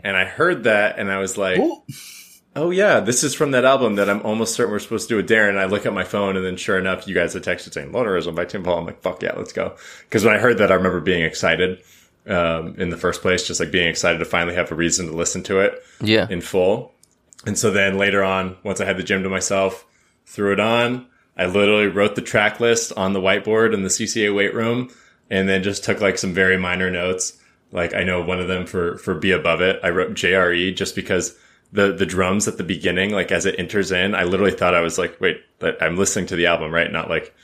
and I heard that, and I was like. Oh yeah, this is from that album that I'm almost certain we're supposed to do with Darren. And I look at my phone, and then sure enough, you guys had texted saying "Lonerism" by Tame Impala. I'm like, "Fuck yeah, let's go!" Because when I heard that, I remember being excited um, in the first place, just like being excited to finally have a reason to listen to it
Yeah.
in full. And so then later on, once I had the gym to myself, threw it on. I literally wrote the track list on the whiteboard in the CCA weight room, and then just took like some very minor notes. Like I know one of them for for be above it. I wrote JRE just because the the drums at the beginning, like as it enters in, I literally thought I was like, wait, but I'm listening to the album, right? Not like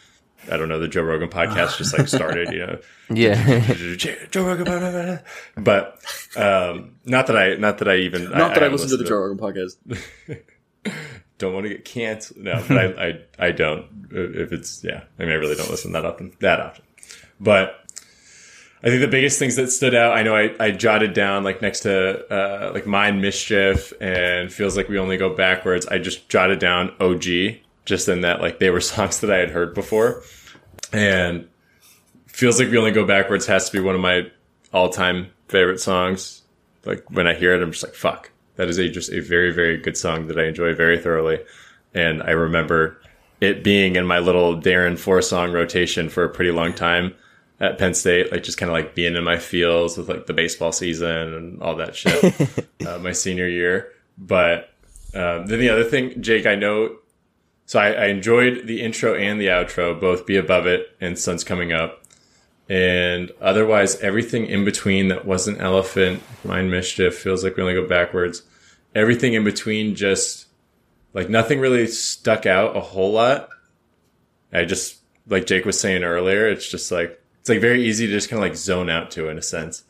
I don't know, the Joe Rogan podcast just like started, you know.
Yeah.
Joe Rogan, blah, blah, blah. but um, not that I, not that I even,
Not that I,
haven't
listened to the
listened
Joe Rogan podcast.
Don't want to get canceled. No, but I, I, I don't. If it's yeah, I mean, I really don't listen that often, that often. But I think the biggest things that stood out, I know I, I jotted down like next to uh, like Mind Mischief and feels like we only go backwards. I just jotted down OG, just in that like they were songs that I had heard before, and feels like we only go backwards has to be one of my all time favorite songs. Like when I hear it, I'm just like fuck. That is a just a very very good song that I enjoy very thoroughly, and I remember it being in my little Darren four song rotation for a pretty long time at Penn State, like just kind of like being in my fields with like the baseball season and all that shit, uh, my senior year. But um, then the other thing, Jake, I know. So I, I enjoyed the intro and the outro, both "Be Above It" and "Sun's Coming Up," and otherwise everything in between that wasn't "Elephant," "Mind Mischief," feels like we only go backwards. Everything in between just like nothing really stuck out a whole lot. I just like Jake was saying earlier, it's just like it's like very easy to just kind of like zone out to in a sense.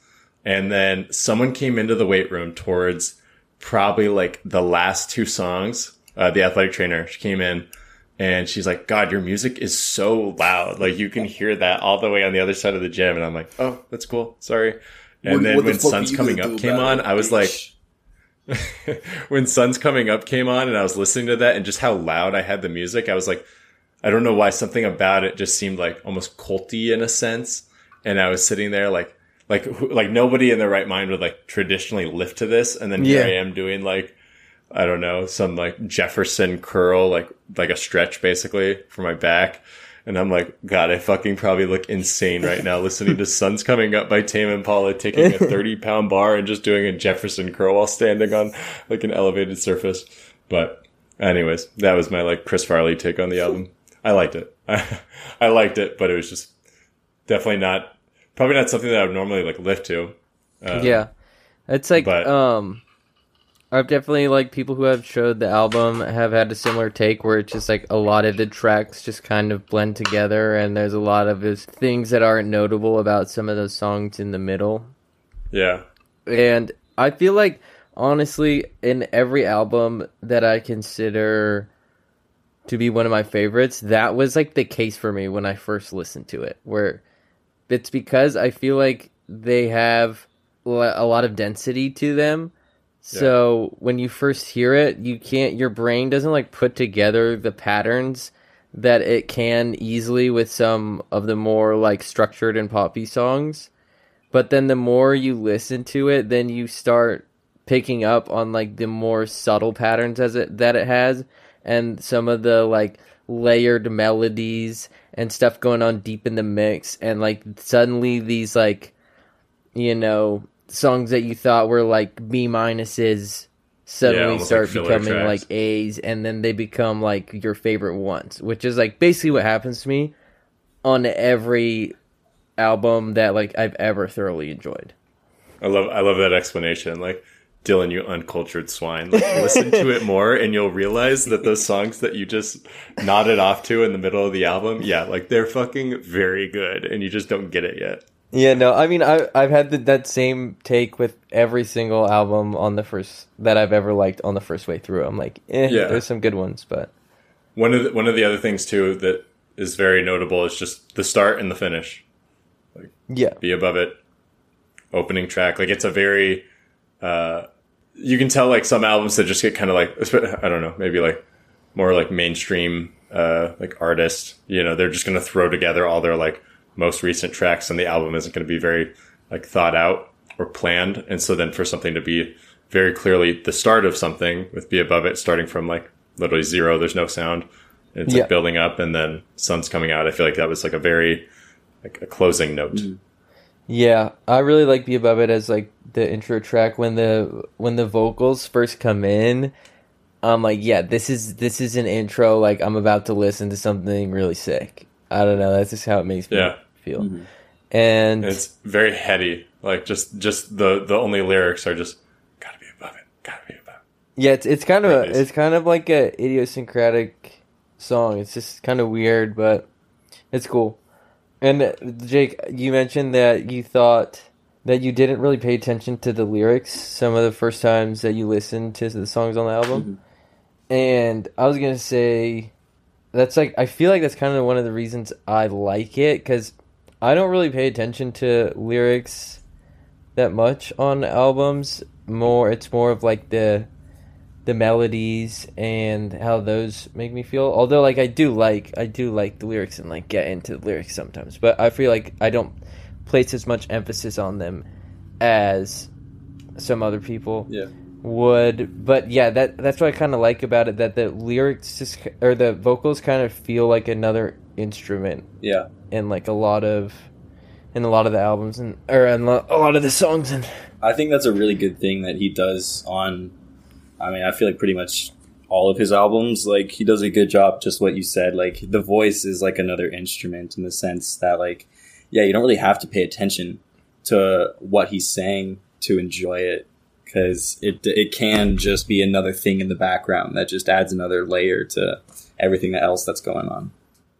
And then someone came into the weight room towards probably like the last two songs. Uh, the athletic trainer, she came in and she's like, God, your music is so loud. Like you can hear that all the way on the other side of the gym. And I'm like, oh, that's cool. Sorry. And
What-
then
what the
when Sun's Coming Up came on, I was like, when Sun's Coming Up came on and I was listening to that and just how loud I had the music, I was like, I don't know why something about it just seemed like almost culty in a sense. And I was sitting there like, like, like nobody in their right mind would like traditionally lift to this. And then here
Yeah.
I am doing like, I don't know, some like Jefferson curl, like, like a stretch basically for my back. And I'm like, God, I fucking probably look insane right now listening to Sun's Coming Up by Tame Impala taking a 30 pound bar and just doing a Jefferson curl while standing on like an elevated surface. But anyways, that was my like Chris Farley take on the album. I liked it. I liked it, but it was just definitely not, probably not something that I would normally like lift to. Uh,
yeah. It's like
but-
um I've definitely like people who have showed the album have had a similar take where it's just like a lot of the tracks just kind of blend together and there's a lot of things that aren't notable about some of those songs in the middle.
Yeah.
And I feel like honestly in every album that I consider to be one of my favorites, that was like the case for me when I first listened to it where it's because I feel like they have a lot of density to them. So when you first hear it, you can't your brain doesn't like put together the patterns that it can easily with some of the more like structured and poppy songs. But then the more you listen to it, then you start picking up on like the more subtle patterns as it that it has and some of the like layered melodies and stuff going on deep in the mix and like suddenly these like you know songs that you thought were like B minuses suddenly
almost
start
like
becoming
tracks.
like A's and then they become like your favorite ones, which is like basically what happens to me on every album that like I've ever thoroughly enjoyed.
I love I love that explanation. Like Dylan, you uncultured swine. Like, listen to it more, and you'll realize that those songs that you just nodded off to in the middle of the album, yeah, like they're fucking very good, and you just don't get it yet.
Yeah, no, I mean, I I've had the, that same take with every single album on the first that I've ever liked on the first way through. I'm like, eh,
Yeah.
there's some good ones, but
One of the, one of the other things too that is very notable is just the start and the finish.
Like, yeah,
Be above it. Opening track, like it's a very. uh You can tell like some albums that just get kind of like I don't know maybe like more like mainstream uh like artist. You know they're just gonna throw together all their like most recent tracks and the album isn't going to be very like thought out or planned. And so then for something to be very clearly the start of something with Be Above It starting from like literally zero, there's no sound. And it's
Yeah.
like building up and then sun's coming out. I feel like that was like a very like a closing note.
Yeah. I really like "Be Above It" as like the intro track when the when the vocals first come in. I'm like, yeah, this is this is an intro. Like I'm about to listen to something really sick. I don't know. That's just how it makes me
Yeah.
feel. And,
And it's very heady. Like just just the the only lyrics are just gotta be above it, gotta be above it.
Yeah, it's it's kind of a, it's kind of like a idiosyncratic song. It's just kind of weird, but it's cool. And uh, Jake, you mentioned that you thought that you didn't really pay attention to the lyrics some of the first times that you listened to the songs on the album. And I was going to say that's like I feel like that's kind of one of the reasons I like it cuz I don't really pay attention to lyrics that much on albums. More it's more of like the the melodies and how those make me feel. Although like I do like I do like the lyrics and like get into the lyrics sometimes, but I feel like I don't place as much emphasis on them as some other people
Yeah.
would. But yeah, that that's what I kind of like about it that the lyrics just or the vocals kind of feel like another instrument
Yeah.
in like a lot of in a lot of the albums and or in a lot of the songs and
I think that's a really good thing that he does on. I mean, I feel like pretty much all of his albums, like he does a good job. Just what you said, like the voice is like another instrument in the sense that, like, yeah, you don't really have to pay attention to what he's saying to enjoy it because it it can just be another thing in the background that just adds another layer to everything else that's going on.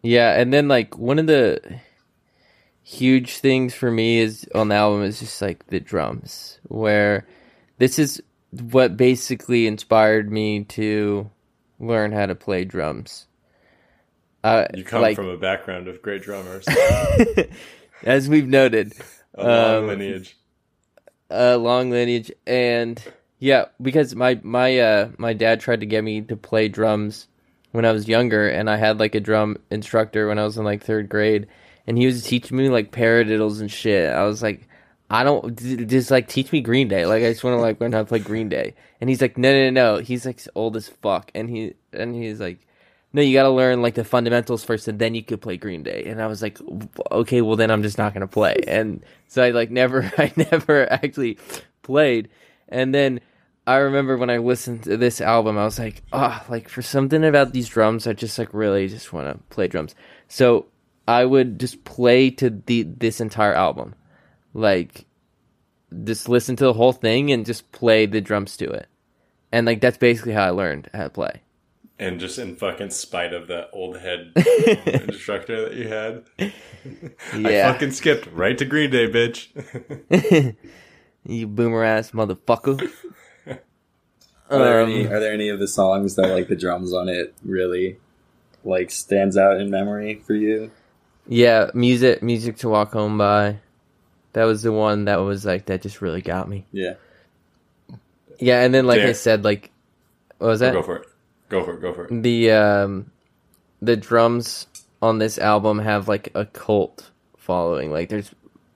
Yeah, and then like one of the huge things for me is on the album is just like the drums, where this is what basically inspired me to learn how to play drums. Uh,
You come
like,
from a background of great drummers,
as we've noted,
a long
Um,
lineage.
a long lineage, and yeah, because my my uh my dad tried to get me to play drums when I was younger, and I had like a drum instructor when I was in like third grade, and he was teaching me like paradiddles and shit. I was like, I don't just like teach me Green Day, like I just want to like learn how to play Green Day. And he's like, no, no, no, no. He's like old as fuck, and he and he's like. No, you got to learn like the fundamentals first, and then you could play Green Day. And I was like, okay, well then I'm just not gonna play. And so I like never, I never actually played. And then I remember when I listened to this album, I was like, ah, like for something about these drums, I just like really just want to play drums. So I would just play to the this entire album, like just listen to the whole thing and just play the drums to it. And like that's basically how I learned how to play.
And just in fucking spite of that old head instructor that you had, I fucking skipped right to Green Day, bitch.
you boomer ass motherfucker.
Are there,
Um,
any, are there any of the songs that like the drums on it really like stands out in memory for you?
Yeah, music, music to walk home by. That was the one that was like that just really got me.
Yeah.
Yeah, and then like I said, like what was that?
Go for it. Go for it. Go for it.
the um the drums on this album have like a cult following. Like there's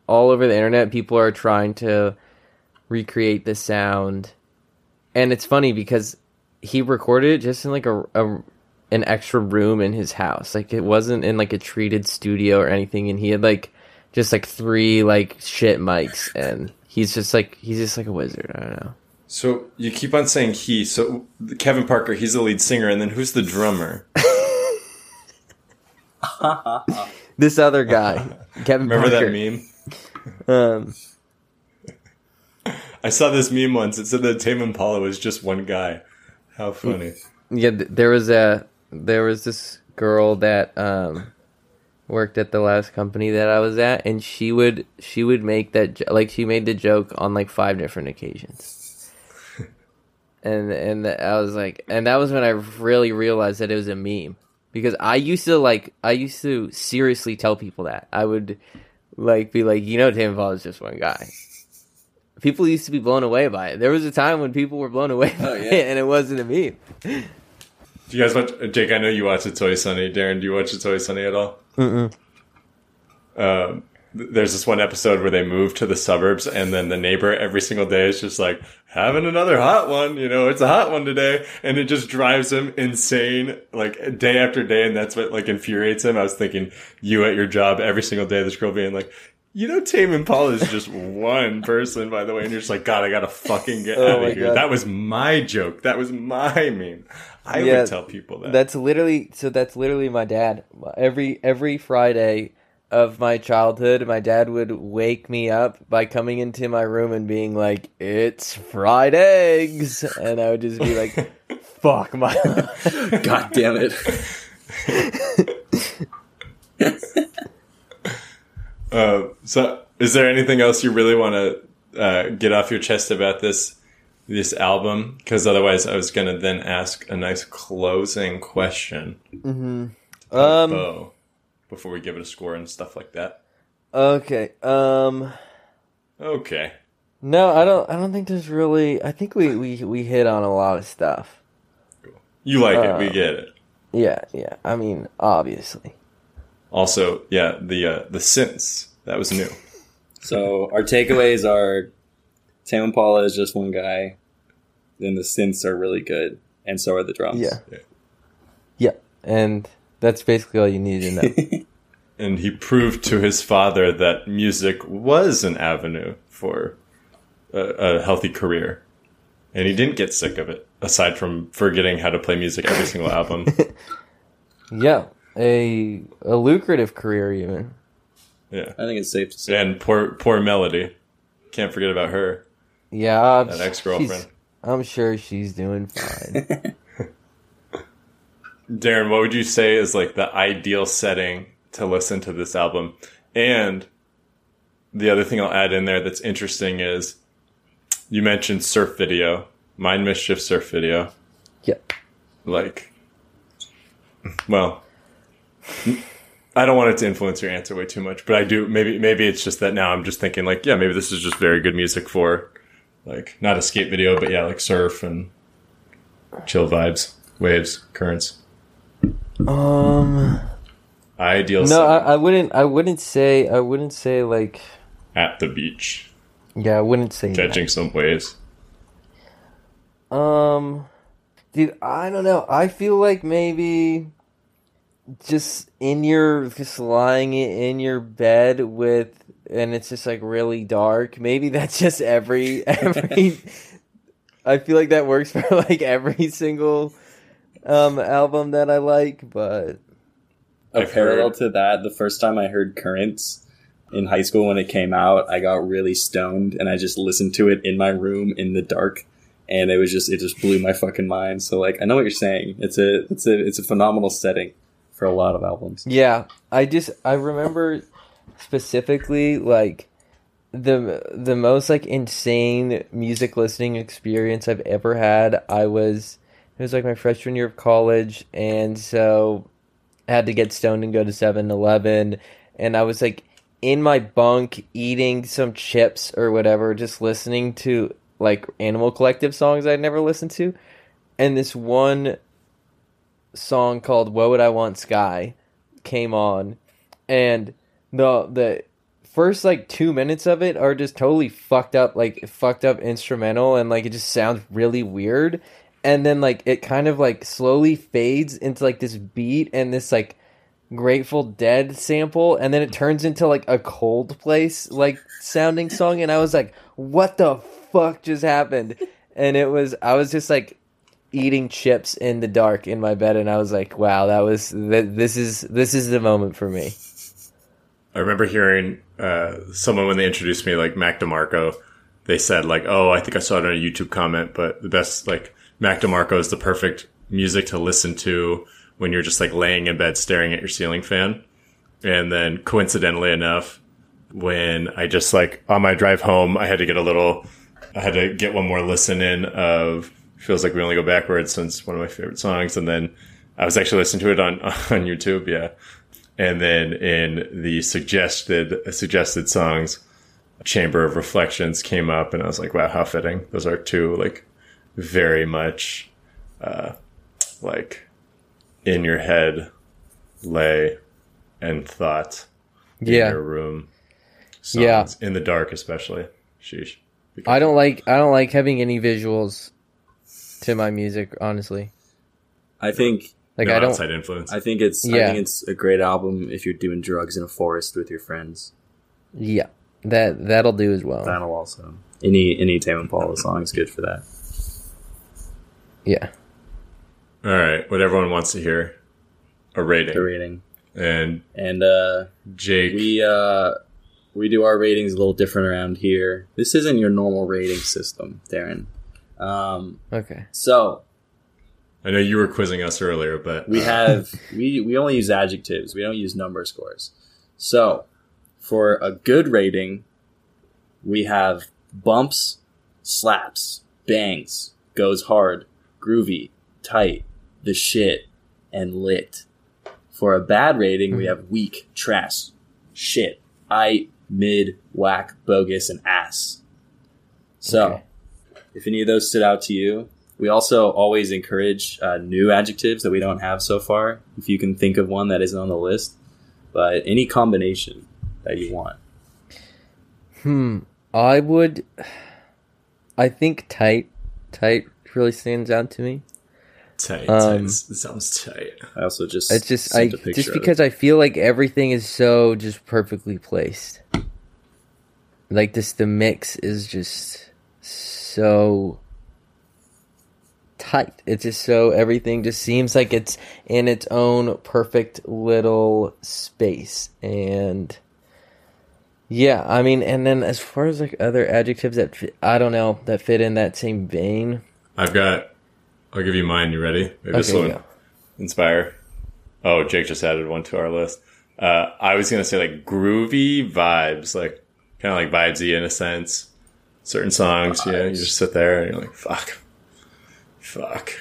all over the internet people are trying to recreate the sound. And it's funny because he recorded it just in like a, a an extra room in his house. Like it wasn't in like a treated studio or anything and he had like just like three like shit mics and he's just like he's just like a wizard. I don't know.
So you keep on saying he. So Kevin Parker, he's the lead singer, and then who's the drummer?
This other guy, Kevin
Remember
Parker.
that meme?
Um
I saw this meme once. It said that Tame Impala was just one guy. How funny!
yeah there was a there was this girl that um worked at the last company that I was at, and she would she would make that jo- like she made the joke on like five different occasions. and and I was like, and that was when I really realized that it was a meme because I used to like I used to seriously tell people that I would like be like, you know, Tame Impala is just one guy. People used to be blown away by it. There was a time when people were blown away by
Oh, yeah.
it, and it wasn't a meme.
Do you guys watch Jake? I know you watch It's Always Sunny. Darren, do you watch It's Always Sunny at all? Um, there's this one episode where they move to the suburbs, and then the neighbor every single day is just like having another hot one. You know, it's a hot one today, and it just drives him insane, like day after day, and that's what like infuriates him. I was thinking you at your job every single day, this girl being like. You know, Tame Impala is just one person, by the way, and you're just like, God, I gotta fucking get
Oh
out of here.
God.
That was my joke. That was my meme. I
Yeah,
would tell people that.
That's literally so. That's literally my dad. Every every Friday of my childhood, my dad would wake me up by coming into my room and being like, "It's fried eggs," and I would just be like, "Fuck my."
God damn it.
Uh, so, is there anything else you really want to uh, get off your chest about this this album? Because otherwise, I was going to then ask a nice closing question.
um.
Bo, before we give it a score and stuff like that.
Okay. Um.
Okay.
No, I don't. I don't think there's really. I think we we we hit on a lot of stuff.
You like it. We
Uh,
get it.
Yeah. Yeah. I mean, obviously.
Also, yeah, the uh, the synths that was new.
So our takeaways are Tame Impala is just one guy. Then the synths are really good, and so are the drums.
Yeah.
Yeah.
Yeah. And that's basically all you need to know.
and he proved to his father that music was an avenue for a, a healthy career. And he didn't get sick of it, aside from forgetting how to play music every single album.
yeah. A a lucrative career even.
Yeah.
I think it's safe to say.
And poor poor Melody. Can't forget about her.
Yeah, I'm-
That ex-girlfriend.
I'm sure she's doing fine.
Darren, what would you say is like the ideal setting to listen to this album? And the other thing I'll add in there that's interesting is you mentioned surf video, Mind Mischief surf video.
yeah.
like well i don't want it to influence your answer way too much but i do maybe maybe it's just that now i'm just thinking like yeah maybe this is just very good music for like not a skate video but yeah like surf and chill vibes waves currents
Um.
ideal
No, I, I wouldn't. I wouldn't say. I wouldn't say like.
at the beach
Yeah, I wouldn't say. that.
catching some waves
Um, dude, I don't know. I feel like maybe just in your just lying in your bed with and it's just like really dark. Maybe that's just every every I feel like that works for like every single um album that I like, but
A
I've
parallel
heard-
to that, the first time I heard Currents in high school when it came out, I got really stoned and I just listened to it in my room in the dark. And it was just it just blew my fucking mind. So like I know what you're saying. It's a it's a it's a phenomenal setting for a lot of albums.
Yeah, I just I remember specifically like the the most like insane music listening experience I've ever had. I was it was like my freshman year of college and so I had to get stoned and go to 7-Eleven and I was like in my bunk eating some chips or whatever just listening to like Animal Collective songs I'd never listened to and this one song called "What Would I Want Sky" came on, and the the first like two minutes of it are just totally fucked up, like fucked up instrumental, and like it just sounds really weird, and then like it kind of like slowly fades into like this beat and this like Grateful Dead sample, and then it turns into like a cold place like sounding song, and I was like, "What the fuck just happened?" And it was I was just like eating chips in the dark in my bed, and I was like, "Wow, that was th- this is this is the moment for me."
I remember hearing uh, someone when they introduced me, like Mac DeMarco, they said like, "Oh, I think I saw it on a YouTube comment, but the best like Mac DeMarco is the perfect music to listen to when you're just like laying in bed staring at your ceiling fan." and then coincidentally enough, when I just like on my drive home, I had to get a little, I had to get one more listen in of feels like we only go backwards since one of my favorite songs, and then I was actually listening to it on on YouTube, yeah, and then in the suggested suggested songs, Chamber of Reflections came up, and I was like, wow, how fitting. Those are two like very much, uh, like in your head, lay and thought in
Yeah.
your room. Songs,
Yeah.
in the dark, especially. Sheesh.
I don't like I don't like having any visuals to my music, honestly.
I think
Like
no
I don't
outside influence.
I think it's I
Yeah.
think it's a great album if you're doing drugs in a forest with your friends.
Yeah. That that'll do as well.
That'll also any any Tame Impala song is good for that.
Yeah.
All right, what everyone wants to hear, a rating,
The rating
and
and uh
Jake.
we uh we do our ratings a little different around here. This isn't your normal rating system, Darren. Um,
Okay.
so
I know you were quizzing us earlier, but
we
uh,
have we we only use adjectives. We don't use number scores. So for a good rating, we have bumps, slaps, bangs, goes hard, groovy, tight, the shit, and lit. For a bad rating, we have weak, trash, shit, I, mid, whack, bogus, and ass. So,
Okay.
if any of those stood out to you, we also always encourage uh, new adjectives that we don't have so far. If you can think of one that isn't on the list, but any combination that you want.
Hmm. I would I think tight tight really stands out to me.
tight.
um,
tight. Sounds tight.
I also just
It's just I
sent a
just because I feel like everything is so just perfectly placed. Like this the mix is just so tight. It's just so everything just seems like it's in its own perfect little space and yeah, I mean and then as far as like other adjectives that fit, I don't know that fit in that same vein.
I've got. I'll give you mine. You ready? Maybe this one
go.
inspire. Oh, Jake just added one to our list. Uh, I was gonna say like groovy vibes, like kind of like vibesy in a sense. Certain songs, yeah, you just sit there and you're like, fuck, fuck.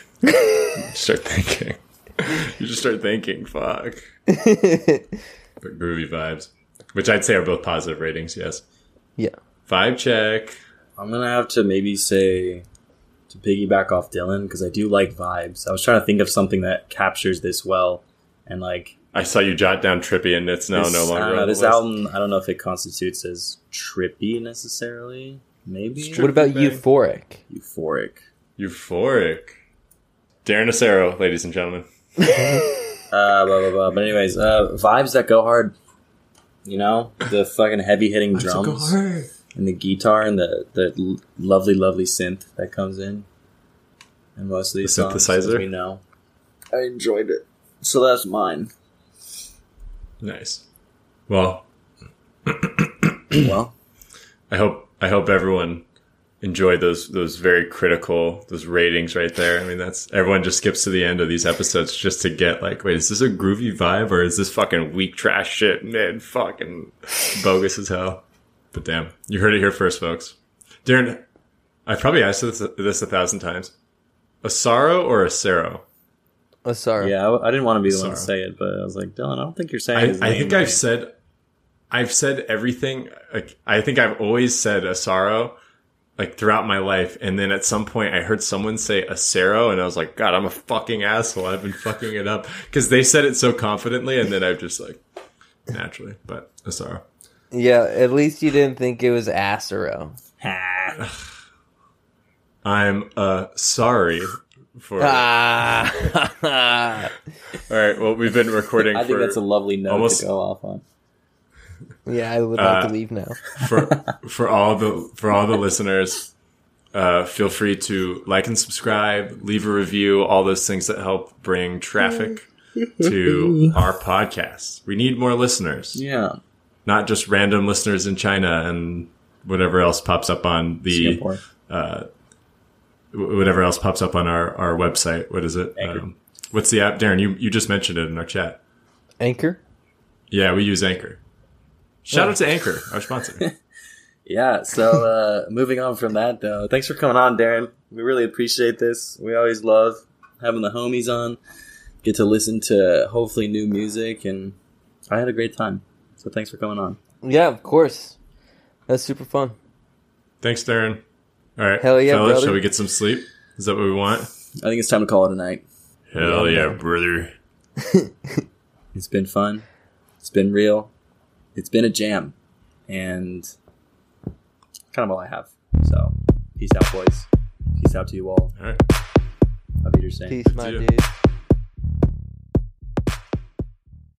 start thinking. you just start thinking, fuck. but groovy vibes, which I'd say are both positive ratings. Yes,
Yeah.
vibe check.
I'm gonna have to maybe say to piggyback off Dylan because I do like vibes. I was trying to think of something that captures this well, and like
I saw you jot down trippy, and it's now
this,
no longer.
Uh, don't know,
the
this
list.
album. I don't know if it constitutes as trippy necessarily. Maybe
It's
What about
Trippy, man.
euphoric?
euphoric.
Euphoric. Darren Asaro, ladies and gentlemen.
Uh, blah, blah, blah. But anyways, uh, vibes that go hard. You know, the fucking heavy hitting drums and the guitar and the the lovely, lovely synth that comes in. And most of these
The
songs, as
synthesizer?
we know. I enjoyed it, so that's mine.
Nice. Well,
well,
I hope I hope everyone enjoyed those those very critical those ratings right there. I mean, that's everyone just skips to the end of these episodes just to get like, wait, is this a groovy vibe or is this fucking weak trash shit? Man, fucking bogus as hell. But damn, you heard it here first, folks. Darren, I've probably asked this, this a thousand times. A sorrow or a Saro?
Oh, sorry.
yeah, I, I didn't want to be the one to say it, but I was like, Dylan, I don't think you're saying.
I,
his
I
name
think
right.
I've said, I've said everything. Like I think I've always said a sorrow, like throughout my life. And then at some point, I heard someone say acero, and I was like, God, I'm a fucking asshole. I've been fucking it up because they said it so confidently, and then I've just like naturally, but a sorrow.
Yeah, at least you didn't think it was Acero.
I'm uh sorry for.
Ah.
All right. Well, we've been recording.
I think that's a lovely note
almost-
to go off on.
Yeah, I would like
Uh,
to leave now.
for for all the for all the listeners uh, feel free to like and subscribe leave a review all those things that help bring traffic to our podcast we need more listeners
Yeah,
not just random listeners in china and whatever else pops up on the
Singapore.
wh- whatever else pops up on our our website what is it um, what's the app darren you you just mentioned it in our chat
Anchor?
Yeah, we use Anchor. Shout out to Anchor, our sponsor.
Yeah. So uh, moving on from that, though, thanks for coming on, Darren. We really appreciate this. We always love having the homies on. Get to listen to hopefully new music, and I had a great time. So thanks for coming on.
Yeah, of course. That's super fun.
Thanks, Darren. All right,
Hell yeah,
fellas,
brother.
shall we get some sleep? Is that what we want?
I think it's time to call it a night.
Hell
Yeah,
yeah, brother.
It's been fun. It's been real. It's been a jam, and kind of all I have. So peace out, boys. Peace out to you all.
All right.
Auf Wiedersehen.
Peace, my dude.